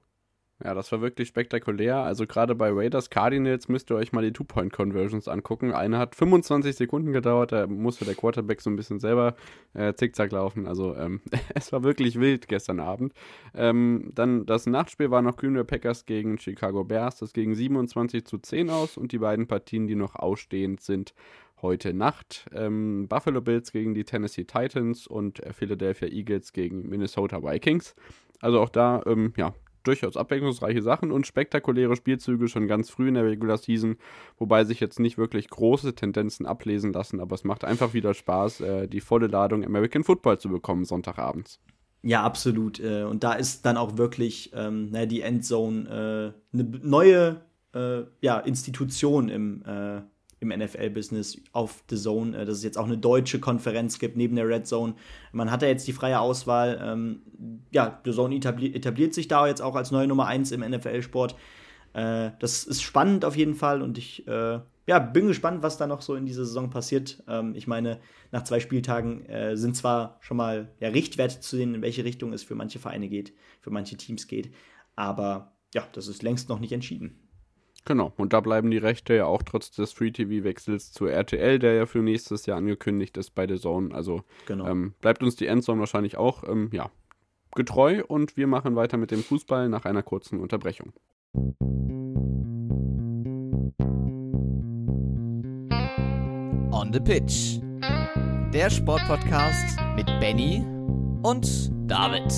Ja, das war wirklich spektakulär. Also gerade bei Raiders Cardinals müsst ihr euch mal die Two-Point-Conversions angucken. Eine hat 25 Sekunden gedauert, da musste der Quarterback so ein bisschen selber äh, zickzack laufen. Also ähm, es war wirklich wild gestern Abend. Ähm, dann das Nachtspiel war noch Green Bay Packers gegen Chicago Bears. Das ging 27 zu 10 aus und die beiden Partien, die noch ausstehend sind, heute Nacht. Ähm, Buffalo Bills gegen die Tennessee Titans und äh, Philadelphia Eagles gegen Minnesota Vikings. Also auch da, ähm, ja, durchaus abwechslungsreiche Sachen und spektakuläre Spielzüge schon ganz früh in der Regular Season, wobei sich jetzt nicht wirklich große Tendenzen ablesen lassen, aber es macht einfach wieder Spaß, äh, die volle Ladung American Football zu bekommen Sonntagabends. Ja, absolut. Äh, und da ist dann auch wirklich ähm, die Endzone äh, eine neue äh, ja, Institution im äh, im NFL-Business auf The Zone, äh, dass es jetzt auch eine deutsche Konferenz gibt neben der Red Zone. Man hat ja jetzt die freie Auswahl. Ähm, ja, The Zone etabli etabliert sich da jetzt auch als neue Nummer 1 im NFL-Sport. Äh, das ist spannend auf jeden Fall und ich äh, ja, bin gespannt, was da noch so in dieser Saison passiert. Ähm, ich meine, nach zwei Spieltagen äh, sind zwar schon mal ja, Richtwerte zu sehen, in welche Richtung es für manche Vereine geht, für manche Teams geht, aber ja, das ist längst noch nicht entschieden. Genau, und da bleiben die Rechte ja auch trotz des Free-TV-Wechsels zu RTL, der ja für nächstes Jahr angekündigt ist bei The Zone. Also genau. ähm, bleibt uns die Endzone wahrscheinlich auch ähm, ja, getreu und wir machen weiter mit dem Fußball nach einer kurzen Unterbrechung. On the Pitch. Der Sportpodcast mit Benny und David.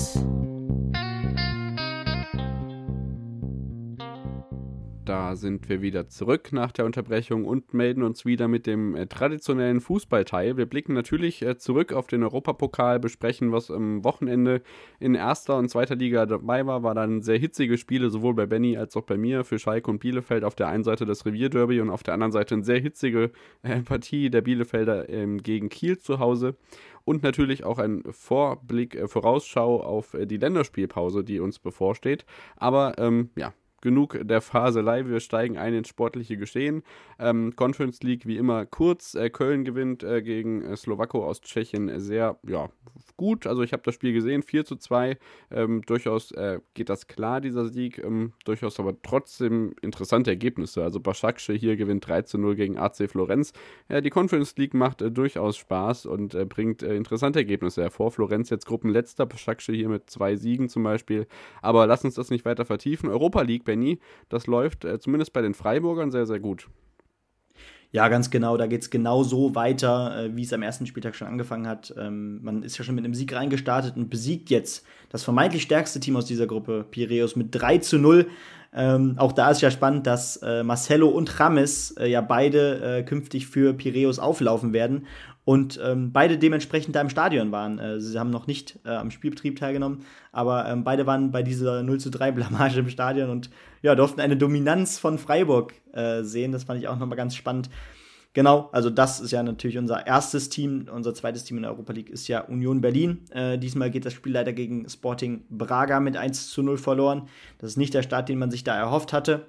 Da sind wir wieder zurück nach der Unterbrechung und melden uns wieder mit dem äh, traditionellen Fußballteil. Wir blicken natürlich äh, zurück auf den Europapokal, besprechen, was am Wochenende in erster und zweiter Liga dabei war. War dann sehr hitzige Spiele, sowohl bei Benny als auch bei mir, für Schalke und Bielefeld. Auf der einen Seite das Revierderby und auf der anderen Seite eine sehr hitzige äh, Partie der Bielefelder ähm, gegen Kiel zu Hause und natürlich auch ein Vorblick, äh, Vorausschau auf äh, die Länderspielpause, die uns bevorsteht. Aber ähm, ja, genug der Faselei. Wir steigen ein ins sportliche Geschehen. Ähm, Conference League wie immer kurz. Äh, Köln gewinnt äh, gegen äh, Slowako aus Tschechien sehr ja, gut. Also ich habe das Spiel gesehen, 4 zu 2. Ähm, durchaus äh, geht das klar, dieser Sieg. Ähm, durchaus aber trotzdem interessante Ergebnisse. Also Başakşehir hier gewinnt 3 zu 0 gegen AC Florenz. Die Conference League macht äh, durchaus Spaß und äh, bringt interessante Ergebnisse hervor. Florenz jetzt Gruppenletzter, Başakşehir hier mit zwei Siegen zum Beispiel. Aber lass uns das nicht weiter vertiefen. Europa League, Benny, das läuft äh, zumindest bei den Freiburgern sehr, sehr gut. Ja, ganz genau. Da geht es genau so weiter, äh, wie es am ersten Spieltag schon angefangen hat. Ähm, man ist ja schon mit einem Sieg reingestartet und besiegt jetzt das vermeintlich stärkste Team aus dieser Gruppe, Piraeus, mit 3 zu 0. Ähm, auch da ist ja spannend, dass äh, Marcelo und Rames äh, ja beide äh, künftig für Piraeus auflaufen werden und ähm, beide dementsprechend da im Stadion waren. Äh, sie haben noch nicht äh, am Spielbetrieb teilgenommen, aber ähm, beide waren bei dieser 0 zu 3 Blamage im Stadion und ja, durften eine Dominanz von Freiburg äh, sehen. Das fand ich auch nochmal ganz spannend. Genau, also das ist ja natürlich unser erstes Team. Unser zweites Team in der Europa League ist ja Union Berlin. Äh, diesmal geht das Spiel leider gegen Sporting Braga mit 1 zu 0 verloren. Das ist nicht der Start, den man sich da erhofft hatte.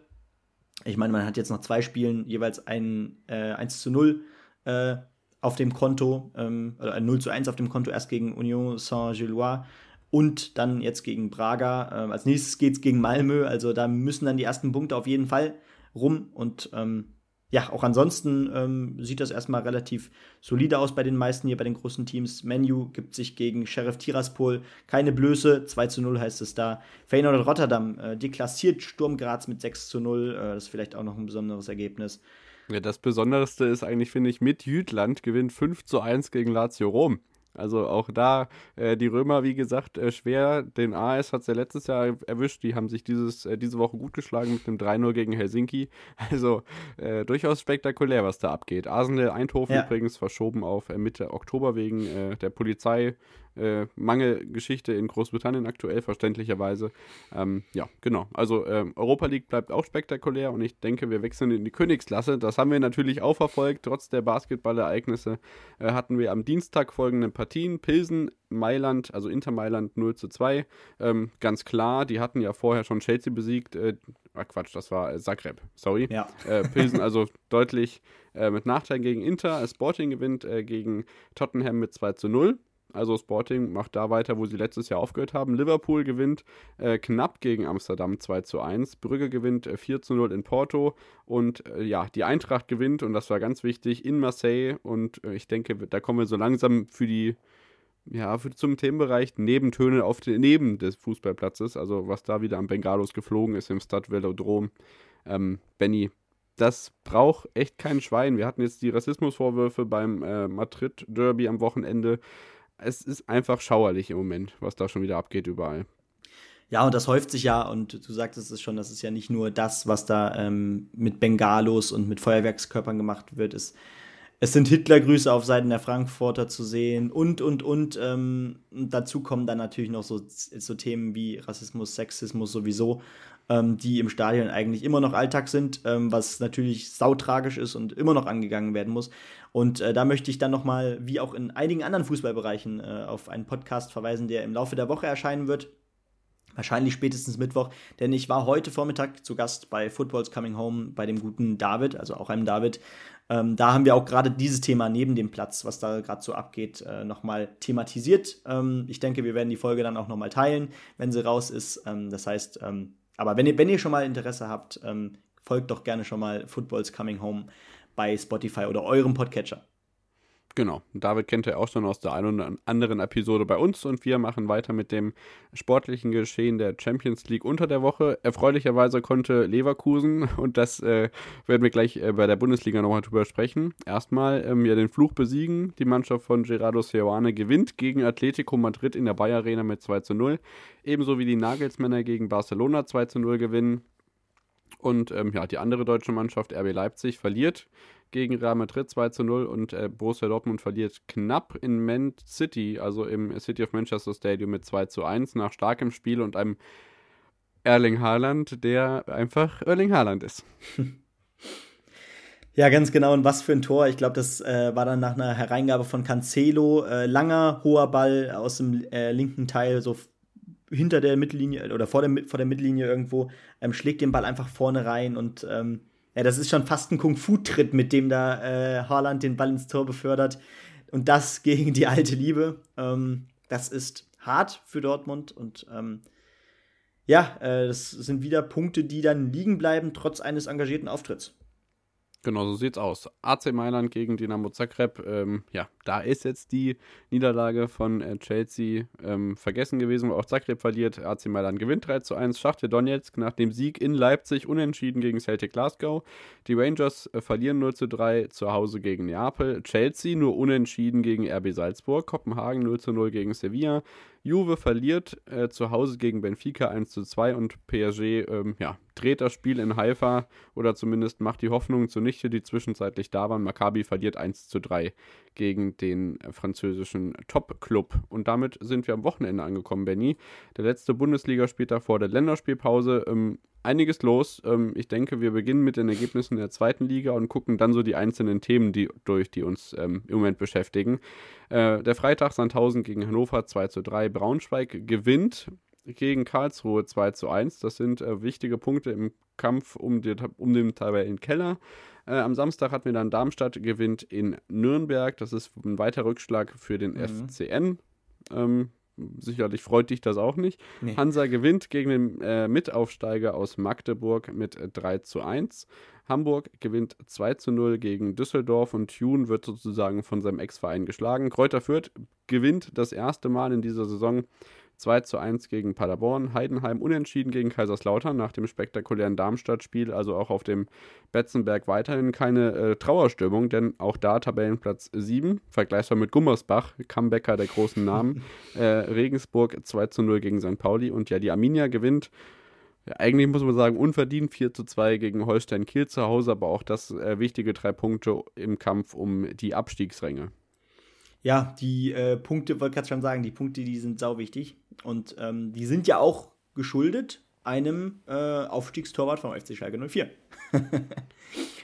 Ich meine, man hat jetzt noch zwei Spielen jeweils ein äh, 1 zu 0 äh, auf dem Konto, ähm, oder ein 0 zu 1 auf dem Konto, erst gegen Union Saint-Gillois und dann jetzt gegen Braga. Ähm, als nächstes geht es gegen Malmö, also da müssen dann die ersten Punkte auf jeden Fall rum und ähm, ja, auch ansonsten ähm, sieht das erstmal relativ solide aus bei den meisten hier, bei den großen Teams. Menu gibt sich gegen Sheriff Tiraspol keine Blöße. 2 zu 0 heißt es da. Feyenoord Rotterdam äh, deklassiert Sturm Graz mit 6 zu 0. Äh, das ist vielleicht auch noch ein besonderes Ergebnis. Ja, das Besonderste ist eigentlich, finde ich, mit Jütland gewinnt 5 zu 1 gegen Lazio Rom. Also auch da äh, die Römer, wie gesagt, äh, schwer. Den AS hat es ja letztes Jahr erwischt. Die haben sich dieses, äh, diese Woche gut geschlagen mit einem 3-0 gegen Helsinki. Also äh, durchaus spektakulär, was da abgeht. Arsenal Eindhoven ja. übrigens verschoben auf äh, Mitte Oktober wegen äh, der Polizei äh, Mangelgeschichte in Großbritannien aktuell, verständlicherweise. Ähm, ja, genau. Also ähm, Europa League bleibt auch spektakulär und ich denke, wir wechseln in die Königsklasse. Das haben wir natürlich auch verfolgt. Trotz der Basketballereignisse äh, hatten wir am Dienstag folgende Partien. Pilsen, Mailand, also Inter Mailand 0 zu 2. Ähm, ganz klar, die hatten ja vorher schon Chelsea besiegt. Äh, ah, Quatsch, das war Zagreb, sorry. Ja. Äh, Pilsen also deutlich äh, mit Nachteil gegen Inter. Sporting gewinnt äh, gegen Tottenham mit 2 zu 0. Also Sporting macht da weiter, wo sie letztes Jahr aufgehört haben. Liverpool gewinnt äh, knapp gegen Amsterdam 2 zu 1. Brügge gewinnt äh, 4 zu 0 in Porto. Und äh, ja, die Eintracht gewinnt, und das war ganz wichtig, in Marseille. Und äh, ich denke, da kommen wir so langsam für die, ja, für, zum Themenbereich Nebentöne auf den, neben des Fußballplatzes. Also was da wieder am Bengalos geflogen ist im Stade Velodrom. Ähm, Benny, das braucht echt kein Schwein. Wir hatten jetzt die Rassismusvorwürfe beim äh, Madrid-Derby am Wochenende es ist einfach schauerlich im Moment, was da schon wieder abgeht überall. Ja, und das häuft sich ja, und du sagtest es schon, das ist ja nicht nur das, was da ähm, mit Bengalos und mit Feuerwerkskörpern gemacht wird. Es, es sind Hitlergrüße auf Seiten der Frankfurter zu sehen und, und, und. Ähm, dazu kommen dann natürlich noch so, so Themen wie Rassismus, Sexismus sowieso ähm, die im Stadion eigentlich immer noch Alltag sind, ähm, was natürlich sautragisch ist und immer noch angegangen werden muss. Und äh, da möchte ich dann nochmal, wie auch in einigen anderen Fußballbereichen, äh, auf einen Podcast verweisen, der im Laufe der Woche erscheinen wird. Wahrscheinlich spätestens Mittwoch, denn ich war heute Vormittag zu Gast bei Football's Coming Home bei dem guten David, also auch einem David. Ähm, da haben wir auch gerade dieses Thema neben dem Platz, was da gerade so abgeht, äh, nochmal thematisiert. Ähm, ich denke, wir werden die Folge dann auch nochmal teilen, wenn sie raus ist. Ähm, das heißt, ähm, aber wenn ihr, wenn ihr schon mal Interesse habt, ähm, folgt doch gerne schon mal Football's Coming Home bei Spotify oder eurem Podcatcher. Genau. David kennt ihr auch schon aus der einen oder anderen Episode bei uns und wir machen weiter mit dem sportlichen Geschehen der Champions League unter der Woche. Erfreulicherweise konnte Leverkusen, und das äh, werden wir gleich äh, bei der Bundesliga nochmal drüber sprechen, erstmal ähm, ja den Fluch besiegen. Die Mannschaft von Gerardo Seoane gewinnt gegen Atletico Madrid in der Bayer Arena mit 2 zu 0. Ebenso wie die Nagelsmänner gegen Barcelona 2 zu 0 gewinnen. Und ähm, ja, die andere deutsche Mannschaft, RB Leipzig, verliert gegen Real Madrid 2 zu 0 und äh, Borussia Dortmund verliert knapp in Man City, also im City of Manchester Stadium mit 2 zu 1 nach starkem Spiel und einem Erling Haaland, der einfach Erling Haaland ist. Ja, ganz genau. Und was für ein Tor. Ich glaube, das äh, war dann nach einer Hereingabe von Cancelo. Äh, langer, hoher Ball aus dem äh, linken Teil, so hinter der Mittellinie oder vor der, vor der Mittellinie irgendwo, ähm, schlägt den Ball einfach vorne rein und ähm, ja, das ist schon fast ein Kung-Fu-Tritt, mit dem da äh, Haaland den Ball ins Tor befördert. Und das gegen die alte Liebe. Ähm, das ist hart für Dortmund und ähm, ja, äh, das sind wieder Punkte, die dann liegen bleiben, trotz eines engagierten Auftritts. Genau, so sieht's aus. AC Mailand gegen Dinamo Zagreb. Ähm, ja, da ist jetzt die Niederlage von äh, Chelsea ähm, vergessen gewesen, wo auch Zagreb verliert. AC Mailand gewinnt 3 zu 1. Schachte Donetsk nach dem Sieg in Leipzig unentschieden gegen Celtic Glasgow. Die Rangers äh, verlieren 0 zu 3 zu Hause gegen Neapel. Chelsea nur unentschieden gegen RB Salzburg. Kopenhagen 0 zu 0 gegen Sevilla. Juve verliert äh, zu Hause gegen Benfica 1 zu 2 und PSG ähm, ja, dreht das Spiel in Haifa oder zumindest macht die Hoffnungen zunichte, die zwischenzeitlich da waren. Maccabi verliert 1 zu 3 gegen den französischen Top-Club. Und damit sind wir am Wochenende angekommen, Benny. Der letzte Bundesligaspieltag vor der Länderspielpause. Ähm, einiges los. Ähm, ich denke, wir beginnen mit den Ergebnissen der zweiten Liga und gucken dann so die einzelnen Themen die, durch, die uns ähm, im Moment beschäftigen. Äh, der Freitag Sandhausen gegen Hannover 2 zu 3. Braunschweig gewinnt gegen Karlsruhe 2 zu 1. Das sind äh, wichtige Punkte im Kampf um, die, um den Tabellenkeller. Äh, am Samstag hatten wir dann Darmstadt gewinnt in Nürnberg. Das ist ein weiter Rückschlag für den mhm. FCN. Ähm, sicherlich freut dich das auch nicht. Nee. Hansa gewinnt gegen den äh, Mitaufsteiger aus Magdeburg mit äh, 3 zu 1. Hamburg gewinnt 2 zu 0 gegen Düsseldorf und Thun wird sozusagen von seinem Ex-Verein geschlagen. Kräuter Fürth gewinnt das erste Mal in dieser Saison 2 zu 1 gegen Paderborn, Heidenheim unentschieden gegen Kaiserslautern nach dem spektakulären Darmstadt-Spiel, also auch auf dem Betzenberg weiterhin keine äh, Trauerstimmung, denn auch da Tabellenplatz 7, vergleichbar mit Gummersbach, Comebacker der großen Namen, äh, Regensburg 2 zu 0 gegen St. Pauli und ja, die Arminia gewinnt eigentlich muss man sagen, unverdient 4 zu 2 gegen Holstein Kiel zu Hause, aber auch das äh, wichtige drei Punkte im Kampf um die Abstiegsränge. Ja, die äh, Punkte, wollte gerade schon sagen, die Punkte, die sind sau wichtig. Und ähm, die sind ja auch geschuldet einem äh, Aufstiegstorwart vom FC Schalke 04.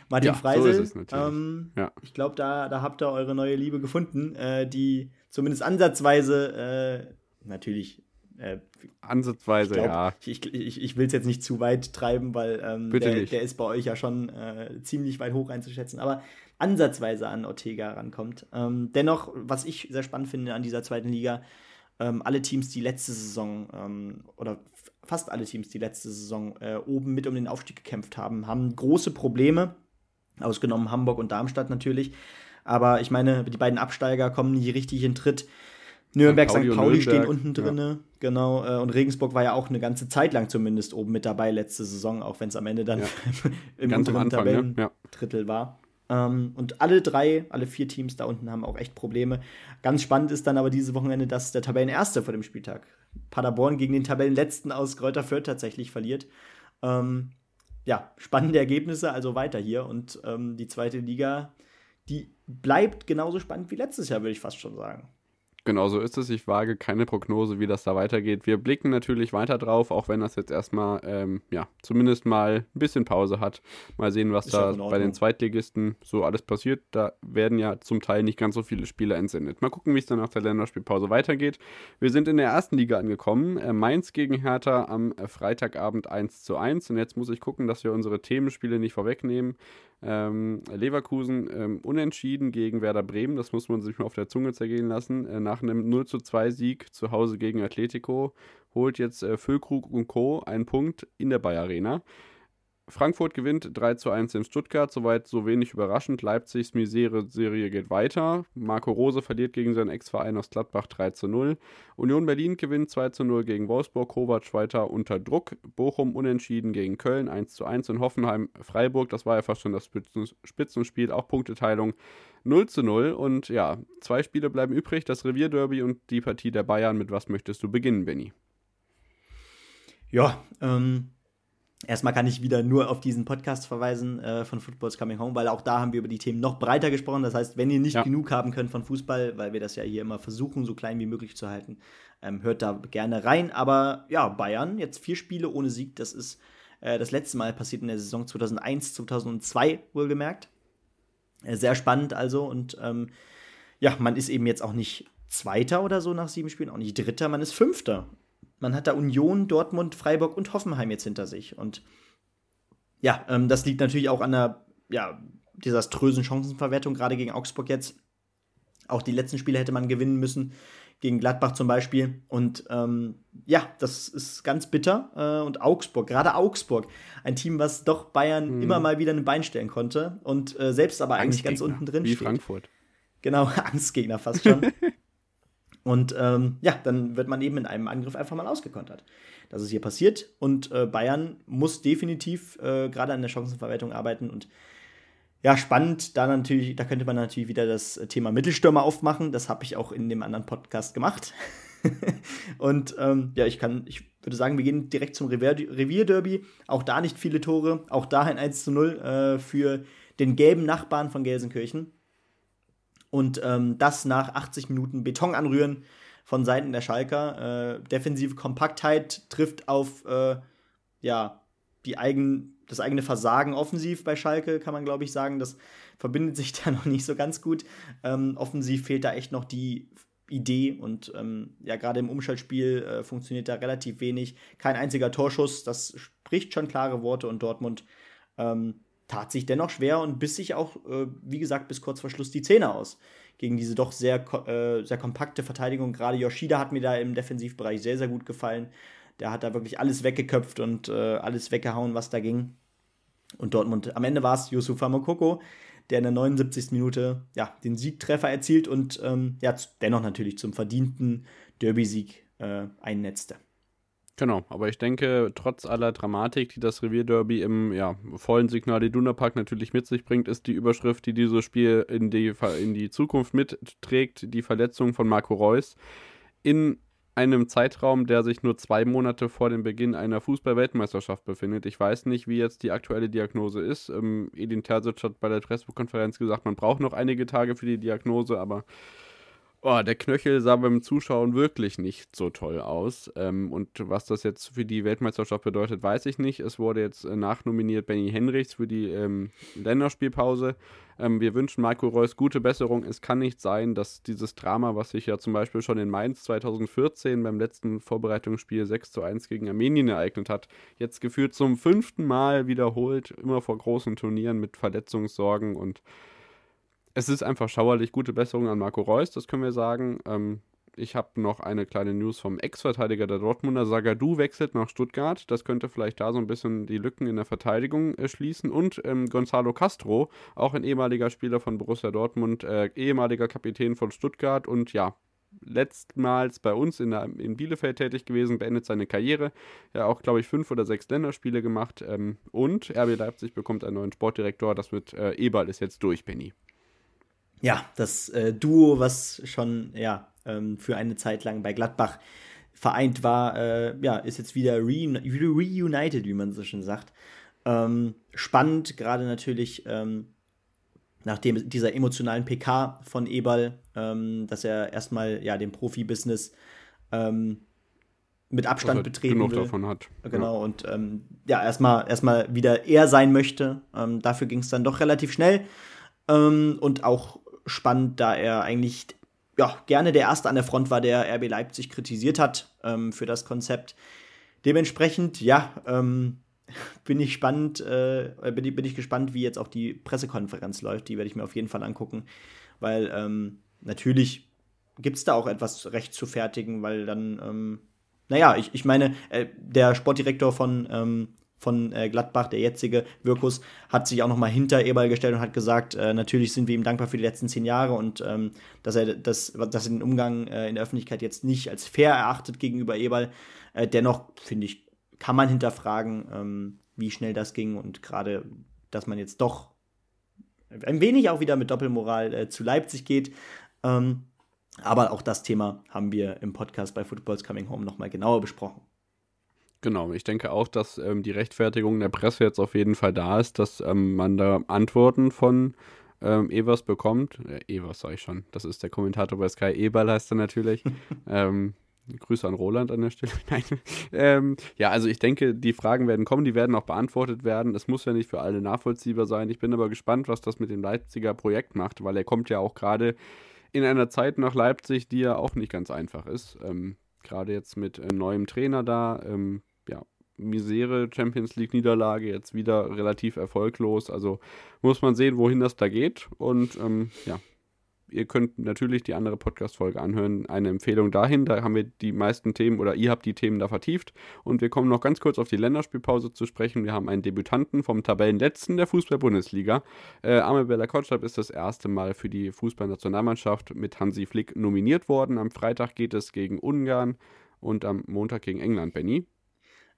Martin ja, Freisel. So ähm, ja. Ich glaube, da, da habt ihr eure neue Liebe gefunden, äh, die zumindest ansatzweise äh, natürlich. Äh, ansatzweise, ich glaub, ja. Ich, ich, ich will es jetzt nicht zu weit treiben, weil ähm, der, der, ist bei euch ja schon äh, ziemlich weit hoch einzuschätzen. Aber ansatzweise an Ortega rankommt. Ähm, dennoch, was ich sehr spannend finde an dieser zweiten Liga, ähm, alle Teams, die letzte Saison ähm, oder fast alle Teams, die letzte Saison äh, oben mit um den Aufstieg gekämpft haben, haben große Probleme. Ausgenommen Hamburg und Darmstadt natürlich. Aber ich meine, die beiden Absteiger kommen nie richtig in Tritt. Nürnberg, St. Pauli, St. Pauli stehen unten drin, ja. genau. Äh, und Regensburg war ja auch eine ganze Zeit lang zumindest oben mit dabei letzte Saison, auch wenn es am Ende dann ja. im Ganz unteren Tabellendrittel ja. war. Ähm, und alle drei, alle vier Teams da unten haben auch echt Probleme. Ganz spannend ist dann aber dieses Wochenende, dass der Tabellenerste vor dem Spieltag Paderborn gegen den Tabellenletzten aus Kräuter Fürth tatsächlich verliert. Ähm, ja, spannende Ergebnisse, also weiter hier. Und ähm, die zweite Liga, die bleibt genauso spannend wie letztes Jahr, würde ich fast schon sagen. Genau so ist es. Ich wage keine Prognose, wie das da weitergeht. Wir blicken natürlich weiter drauf, auch wenn das jetzt erstmal, ähm, ja, zumindest mal ein bisschen Pause hat. Mal sehen, was ist da bei den Zweitligisten so alles passiert. Da werden ja zum Teil nicht ganz so viele Spieler entsendet. Mal gucken, wie es dann nach der Länderspielpause weitergeht. Wir sind in der ersten Liga angekommen. Äh, Mainz gegen Hertha am Freitagabend 1 zu 1. Und jetzt muss ich gucken, dass wir unsere Themenspiele nicht vorwegnehmen. Ähm, Leverkusen ähm, unentschieden gegen Werder Bremen, das muss man sich mal auf der Zunge zergehen lassen. Äh, nach einem 0 zu 2 Sieg zu Hause gegen Atletico holt jetzt äh, Füllkrug und Co. einen Punkt in der Bayer Arena. Frankfurt gewinnt 3 zu 1 in Stuttgart, soweit so wenig überraschend. Leipzigs Misere-Serie geht weiter. Marco Rose verliert gegen seinen Ex-Verein aus Gladbach 3 zu 0. Union Berlin gewinnt 2 zu 0 gegen Wolfsburg, Kovac weiter unter Druck. Bochum unentschieden gegen Köln 1 zu 1 in Hoffenheim, Freiburg, das war ja fast schon das Spitzenspiel, auch Punkteteilung 0 zu 0. Und ja, zwei Spiele bleiben übrig, das Revierderby und die Partie der Bayern. Mit was möchtest du beginnen, Benny? Ja, ähm, Erstmal kann ich wieder nur auf diesen Podcast verweisen äh, von Football's Coming Home, weil auch da haben wir über die Themen noch breiter gesprochen. Das heißt, wenn ihr nicht ja. genug haben könnt von Fußball, weil wir das ja hier immer versuchen, so klein wie möglich zu halten, ähm, hört da gerne rein. Aber ja, Bayern, jetzt vier Spiele ohne Sieg, das ist äh, das letzte Mal passiert in der Saison 2001, 2002 wohlgemerkt. Äh, sehr spannend also und ähm, ja, man ist eben jetzt auch nicht Zweiter oder so nach sieben Spielen, auch nicht Dritter, man ist Fünfter man hat da Union, Dortmund, Freiburg und Hoffenheim jetzt hinter sich. Und ja, ähm, das liegt natürlich auch an der ja, desaströsen Chancenverwertung, gerade gegen Augsburg jetzt. Auch die letzten Spiele hätte man gewinnen müssen, gegen Gladbach zum Beispiel. Und ähm, ja, das ist ganz bitter. Äh, und Augsburg, gerade Augsburg, ein Team, was doch Bayern mhm. immer mal wieder ein Bein stellen konnte und äh, selbst aber eigentlich ganz unten drin Wie steht. Frankfurt. Genau, Angstgegner fast schon. und ähm, ja, dann wird man eben in einem Angriff einfach mal ausgekontert. Das ist hier passiert und äh, Bayern muss definitiv äh, gerade an der Chancenverwertung arbeiten und ja, spannend. Da natürlich, da könnte man natürlich wieder das Thema Mittelstürmer aufmachen. Das habe ich auch in dem anderen Podcast gemacht. und ähm, ja, ich kann, ich würde sagen, wir gehen direkt zum Revierderby. Auch da nicht viele Tore. Auch da ein 1 zu 0 äh, für den gelben Nachbarn von Gelsenkirchen. Und ähm, das nach 80 Minuten Beton anrühren von Seiten der Schalker. Äh, defensive Kompaktheit trifft auf äh, ja, die eigen, das eigene Versagen offensiv bei Schalke, kann man glaube ich sagen. Das verbindet sich da noch nicht so ganz gut. Ähm, offensiv fehlt da echt noch die Idee und ähm, ja, gerade im Umschaltspiel äh, funktioniert da relativ wenig. Kein einziger Torschuss, das spricht schon klare Worte und Dortmund ähm, tat sich dennoch schwer und biss sich auch, äh, wie gesagt, bis kurz vor Schluss die Zähne aus gegen diese doch sehr, äh, sehr kompakte Verteidigung. Gerade Yoshida hat mir da im Defensivbereich sehr, sehr gut gefallen. Der hat da wirklich alles weggeköpft und äh, alles weggehauen, was da ging. Und Dortmund, am Ende war es Yusufa Mokoko, der in der 79. Minute ja, den Siegtreffer erzielt und ähm, ja, dennoch natürlich zum verdienten Derby-Sieg äh, einnetzte. Genau, aber ich denke, trotz aller Dramatik, die das Revierderby im ja, vollen Signal Iduna Park natürlich mit sich bringt, ist die Überschrift, die dieses Spiel in die, in die Zukunft mitträgt, die Verletzung von Marco Reus. In einem Zeitraum, der sich nur zwei Monate vor dem Beginn einer Fußball-Weltmeisterschaft befindet. Ich weiß nicht, wie jetzt die aktuelle Diagnose ist. Ähm, Edin Terzic hat bei der Pressekonferenz gesagt, man braucht noch einige Tage für die Diagnose, aber Oh, der Knöchel sah beim Zuschauen wirklich nicht so toll aus. Ähm, und was das jetzt für die Weltmeisterschaft bedeutet, weiß ich nicht. Es wurde jetzt äh, nachnominiert Benny Henrichs für die ähm, Länderspielpause. Ähm, wir wünschen Marco Reus gute Besserung. Es kann nicht sein, dass dieses Drama, was sich ja zum Beispiel schon in Mainz 2014 beim letzten Vorbereitungsspiel 6 zu 1 gegen Armenien ereignet hat, jetzt geführt zum fünften Mal wiederholt, immer vor großen Turnieren mit Verletzungssorgen und es ist einfach schauerlich. Gute Besserung an Marco Reus, das können wir sagen. Ähm, ich habe noch eine kleine News vom Ex-Verteidiger der Dortmunder. Sagadu wechselt nach Stuttgart. Das könnte vielleicht da so ein bisschen die Lücken in der Verteidigung äh, schließen. Und ähm, Gonzalo Castro, auch ein ehemaliger Spieler von Borussia Dortmund, äh, ehemaliger Kapitän von Stuttgart und ja, letztmals bei uns in, der, in Bielefeld tätig gewesen, beendet seine Karriere. Ja, auch, glaube ich, fünf oder sechs Länderspiele gemacht. Ähm, und RB Leipzig bekommt einen neuen Sportdirektor. Das mit äh, Eberl ist jetzt durch, Benny ja, das äh, Duo, was schon ja, ähm, für eine Zeit lang bei Gladbach vereint war, äh, ja, ist jetzt wieder reunited, wie man so schön sagt. Ähm, spannend, gerade natürlich ähm, nach dem, dieser emotionalen PK von Eberl, ähm, dass er erstmal ja den Profibusiness ähm, mit Abstand also betreten genug will. davon hat. Genau, ja. und ähm, ja, erstmal erstmal wieder er sein möchte. Dafür ging es dann doch relativ schnell. Ähm, und auch spannend, da er eigentlich ja, gerne der Erste an der Front war, der RB Leipzig kritisiert hat ähm, für das Konzept. Dementsprechend, ja, ähm, bin ich spannend, äh, bin, bin ich gespannt, wie jetzt auch die Pressekonferenz läuft. Die werde ich mir auf jeden Fall angucken, weil ähm, natürlich gibt es da auch etwas recht zu fertigen, weil dann, ähm, naja, ich, ich meine, äh, der Sportdirektor von ähm, von äh, Gladbach, der jetzige Wirkus, hat sich auch nochmal hinter Eberl gestellt und hat gesagt, äh, natürlich sind wir ihm dankbar für die letzten zehn Jahre und ähm, dass, er das, dass er den Umgang äh, in der Öffentlichkeit jetzt nicht als fair erachtet gegenüber Eberl. Äh, dennoch, finde ich, kann man hinterfragen, ähm, wie schnell das ging und gerade, dass man jetzt doch ein wenig auch wieder mit Doppelmoral äh, zu Leipzig geht. Ähm, aber auch das Thema haben wir im Podcast bei Football's Coming Home nochmal genauer besprochen. Genau, ich denke auch, dass ähm, die Rechtfertigung der Presse jetzt auf jeden Fall da ist, dass ähm, man da Antworten von ähm, Evers bekommt. Äh, Evers sage ich schon, das ist der Kommentator bei Sky. Eberl heißt er natürlich. ähm, Grüße an Roland an der Stelle. Nein. Ähm, ja, also ich denke, die Fragen werden kommen, die werden auch beantwortet werden. Es muss ja nicht für alle nachvollziehbar sein. Ich bin aber gespannt, was das mit dem Leipziger Projekt macht, weil er kommt ja auch gerade in einer Zeit nach Leipzig, die ja auch nicht ganz einfach ist. Ähm, gerade jetzt mit äh, neuem Trainer da. Misere Champions League Niederlage jetzt wieder relativ erfolglos. Also muss man sehen, wohin das da geht. Und ähm, ja, ihr könnt natürlich die andere Podcast-Folge anhören. Eine Empfehlung dahin. Da haben wir die meisten Themen oder ihr habt die Themen da vertieft. Und wir kommen noch ganz kurz auf die Länderspielpause zu sprechen. Wir haben einen Debütanten vom Tabellenletzten der Fußball-Bundesliga. Äh, Amel Bella Kotschab ist das erste Mal für die Fußballnationalmannschaft mit Hansi Flick nominiert worden. Am Freitag geht es gegen Ungarn und am Montag gegen England, Benny.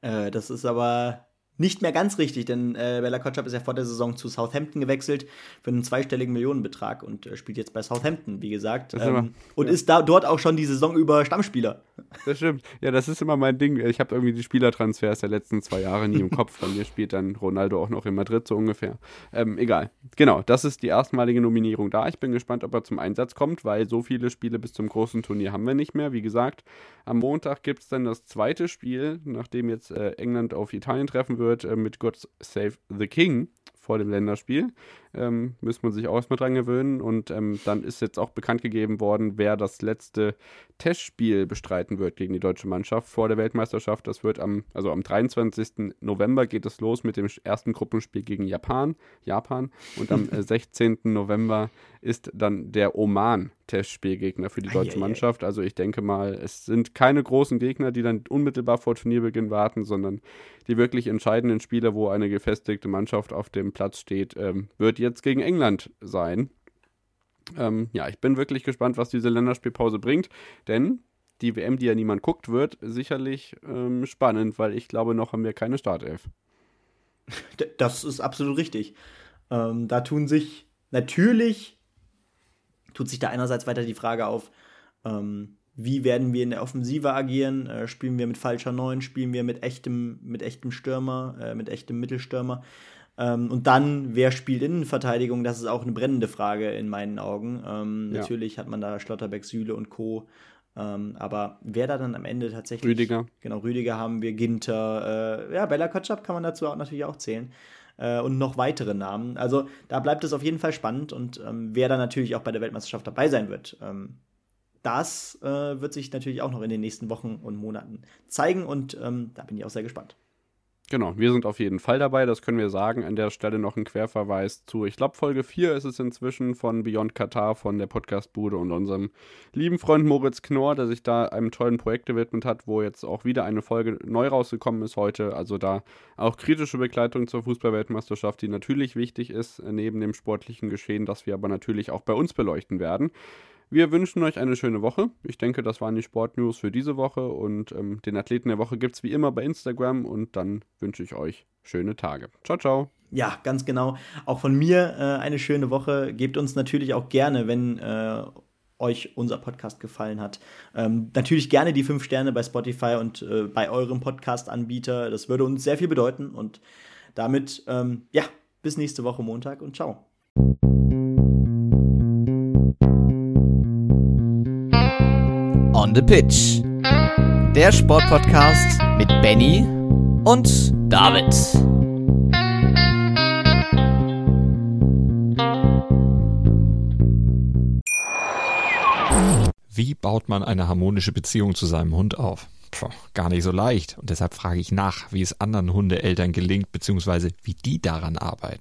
Äh, das ist aber nicht mehr ganz richtig, denn äh, Bella Kotschap ist ja vor der Saison zu Southampton gewechselt für einen zweistelligen Millionenbetrag und äh, spielt jetzt bei Southampton, wie gesagt. Ähm, immer, und ja. ist da dort auch schon die Saison über Stammspieler. Das stimmt. Ja, das ist immer mein Ding. Ich habe irgendwie die Spielertransfers der letzten zwei Jahre nie im Kopf. Bei mir spielt dann Ronaldo auch noch in Madrid so ungefähr. Ähm, egal. Genau, das ist die erstmalige Nominierung da. Ich bin gespannt, ob er zum Einsatz kommt, weil so viele Spiele bis zum großen Turnier haben wir nicht mehr. Wie gesagt, am Montag gibt es dann das zweite Spiel, nachdem jetzt äh, England auf Italien treffen wird, äh, mit God Save the King vor dem Länderspiel. Ähm, müssen wir sich auch erstmal dran gewöhnen. Und ähm, dann ist jetzt auch bekannt gegeben worden, wer das letzte Testspiel bestreiten wird gegen die deutsche Mannschaft vor der Weltmeisterschaft. Das wird am, also am 23. November geht es los mit dem ersten Gruppenspiel gegen Japan. Japan. Und am 16. Äh, November ist dann der Oman Testspielgegner für die deutsche Mannschaft. Also ich denke mal, es sind keine großen Gegner, die dann unmittelbar vor Turnierbeginn warten, sondern die wirklich entscheidenden Spieler, wo eine gefestigte Mannschaft auf dem Platz steht, ähm, wird jetzt gegen England sein. Ähm, ja, ich bin wirklich gespannt, was diese Länderspielpause bringt, denn die WM, die ja niemand guckt, wird sicherlich ähm, spannend, weil ich glaube, noch haben wir keine Startelf. Das ist absolut richtig. Ähm, da tun sich natürlich, tut sich da einerseits weiter die Frage auf, ähm, wie werden wir in der Offensive agieren? Äh, spielen wir mit falscher Neun? Spielen wir mit echtem, mit echtem Stürmer, äh, mit echtem Mittelstürmer? Ähm, und dann, wer spielt Innenverteidigung? Das ist auch eine brennende Frage in meinen Augen. Ähm, ja. Natürlich hat man da Schlotterbeck, Süle und Co. Ähm, aber wer da dann am Ende tatsächlich. Rüdiger. Genau, Rüdiger haben wir, Ginter. Äh, ja, Bella Kotschap kann man dazu auch, natürlich auch zählen. Äh, und noch weitere Namen. Also da bleibt es auf jeden Fall spannend und ähm, wer dann natürlich auch bei der Weltmeisterschaft dabei sein wird. Ähm, das äh, wird sich natürlich auch noch in den nächsten Wochen und Monaten zeigen und ähm, da bin ich auch sehr gespannt. Genau, wir sind auf jeden Fall dabei, das können wir sagen. An der Stelle noch ein Querverweis zu, ich glaube, Folge 4 ist es inzwischen von Beyond Qatar, von der Podcastbude und unserem lieben Freund Moritz Knorr, der sich da einem tollen Projekt gewidmet hat, wo jetzt auch wieder eine Folge neu rausgekommen ist heute. Also da auch kritische Begleitung zur Fußballweltmeisterschaft, die natürlich wichtig ist, neben dem sportlichen Geschehen, das wir aber natürlich auch bei uns beleuchten werden. Wir wünschen euch eine schöne Woche. Ich denke, das waren die Sportnews für diese Woche und ähm, den Athleten der Woche gibt es wie immer bei Instagram und dann wünsche ich euch schöne Tage. Ciao, ciao. Ja, ganz genau. Auch von mir äh, eine schöne Woche. Gebt uns natürlich auch gerne, wenn äh, euch unser Podcast gefallen hat. Ähm, natürlich gerne die fünf Sterne bei Spotify und äh, bei eurem Podcast-Anbieter. Das würde uns sehr viel bedeuten. Und damit, ähm, ja, bis nächste Woche Montag und ciao. The Pitch. Der Sportpodcast mit Benny und David. Wie baut man eine harmonische Beziehung zu seinem Hund auf? Puh, gar nicht so leicht. Und deshalb frage ich nach, wie es anderen Hundeeltern gelingt, beziehungsweise wie die daran arbeiten.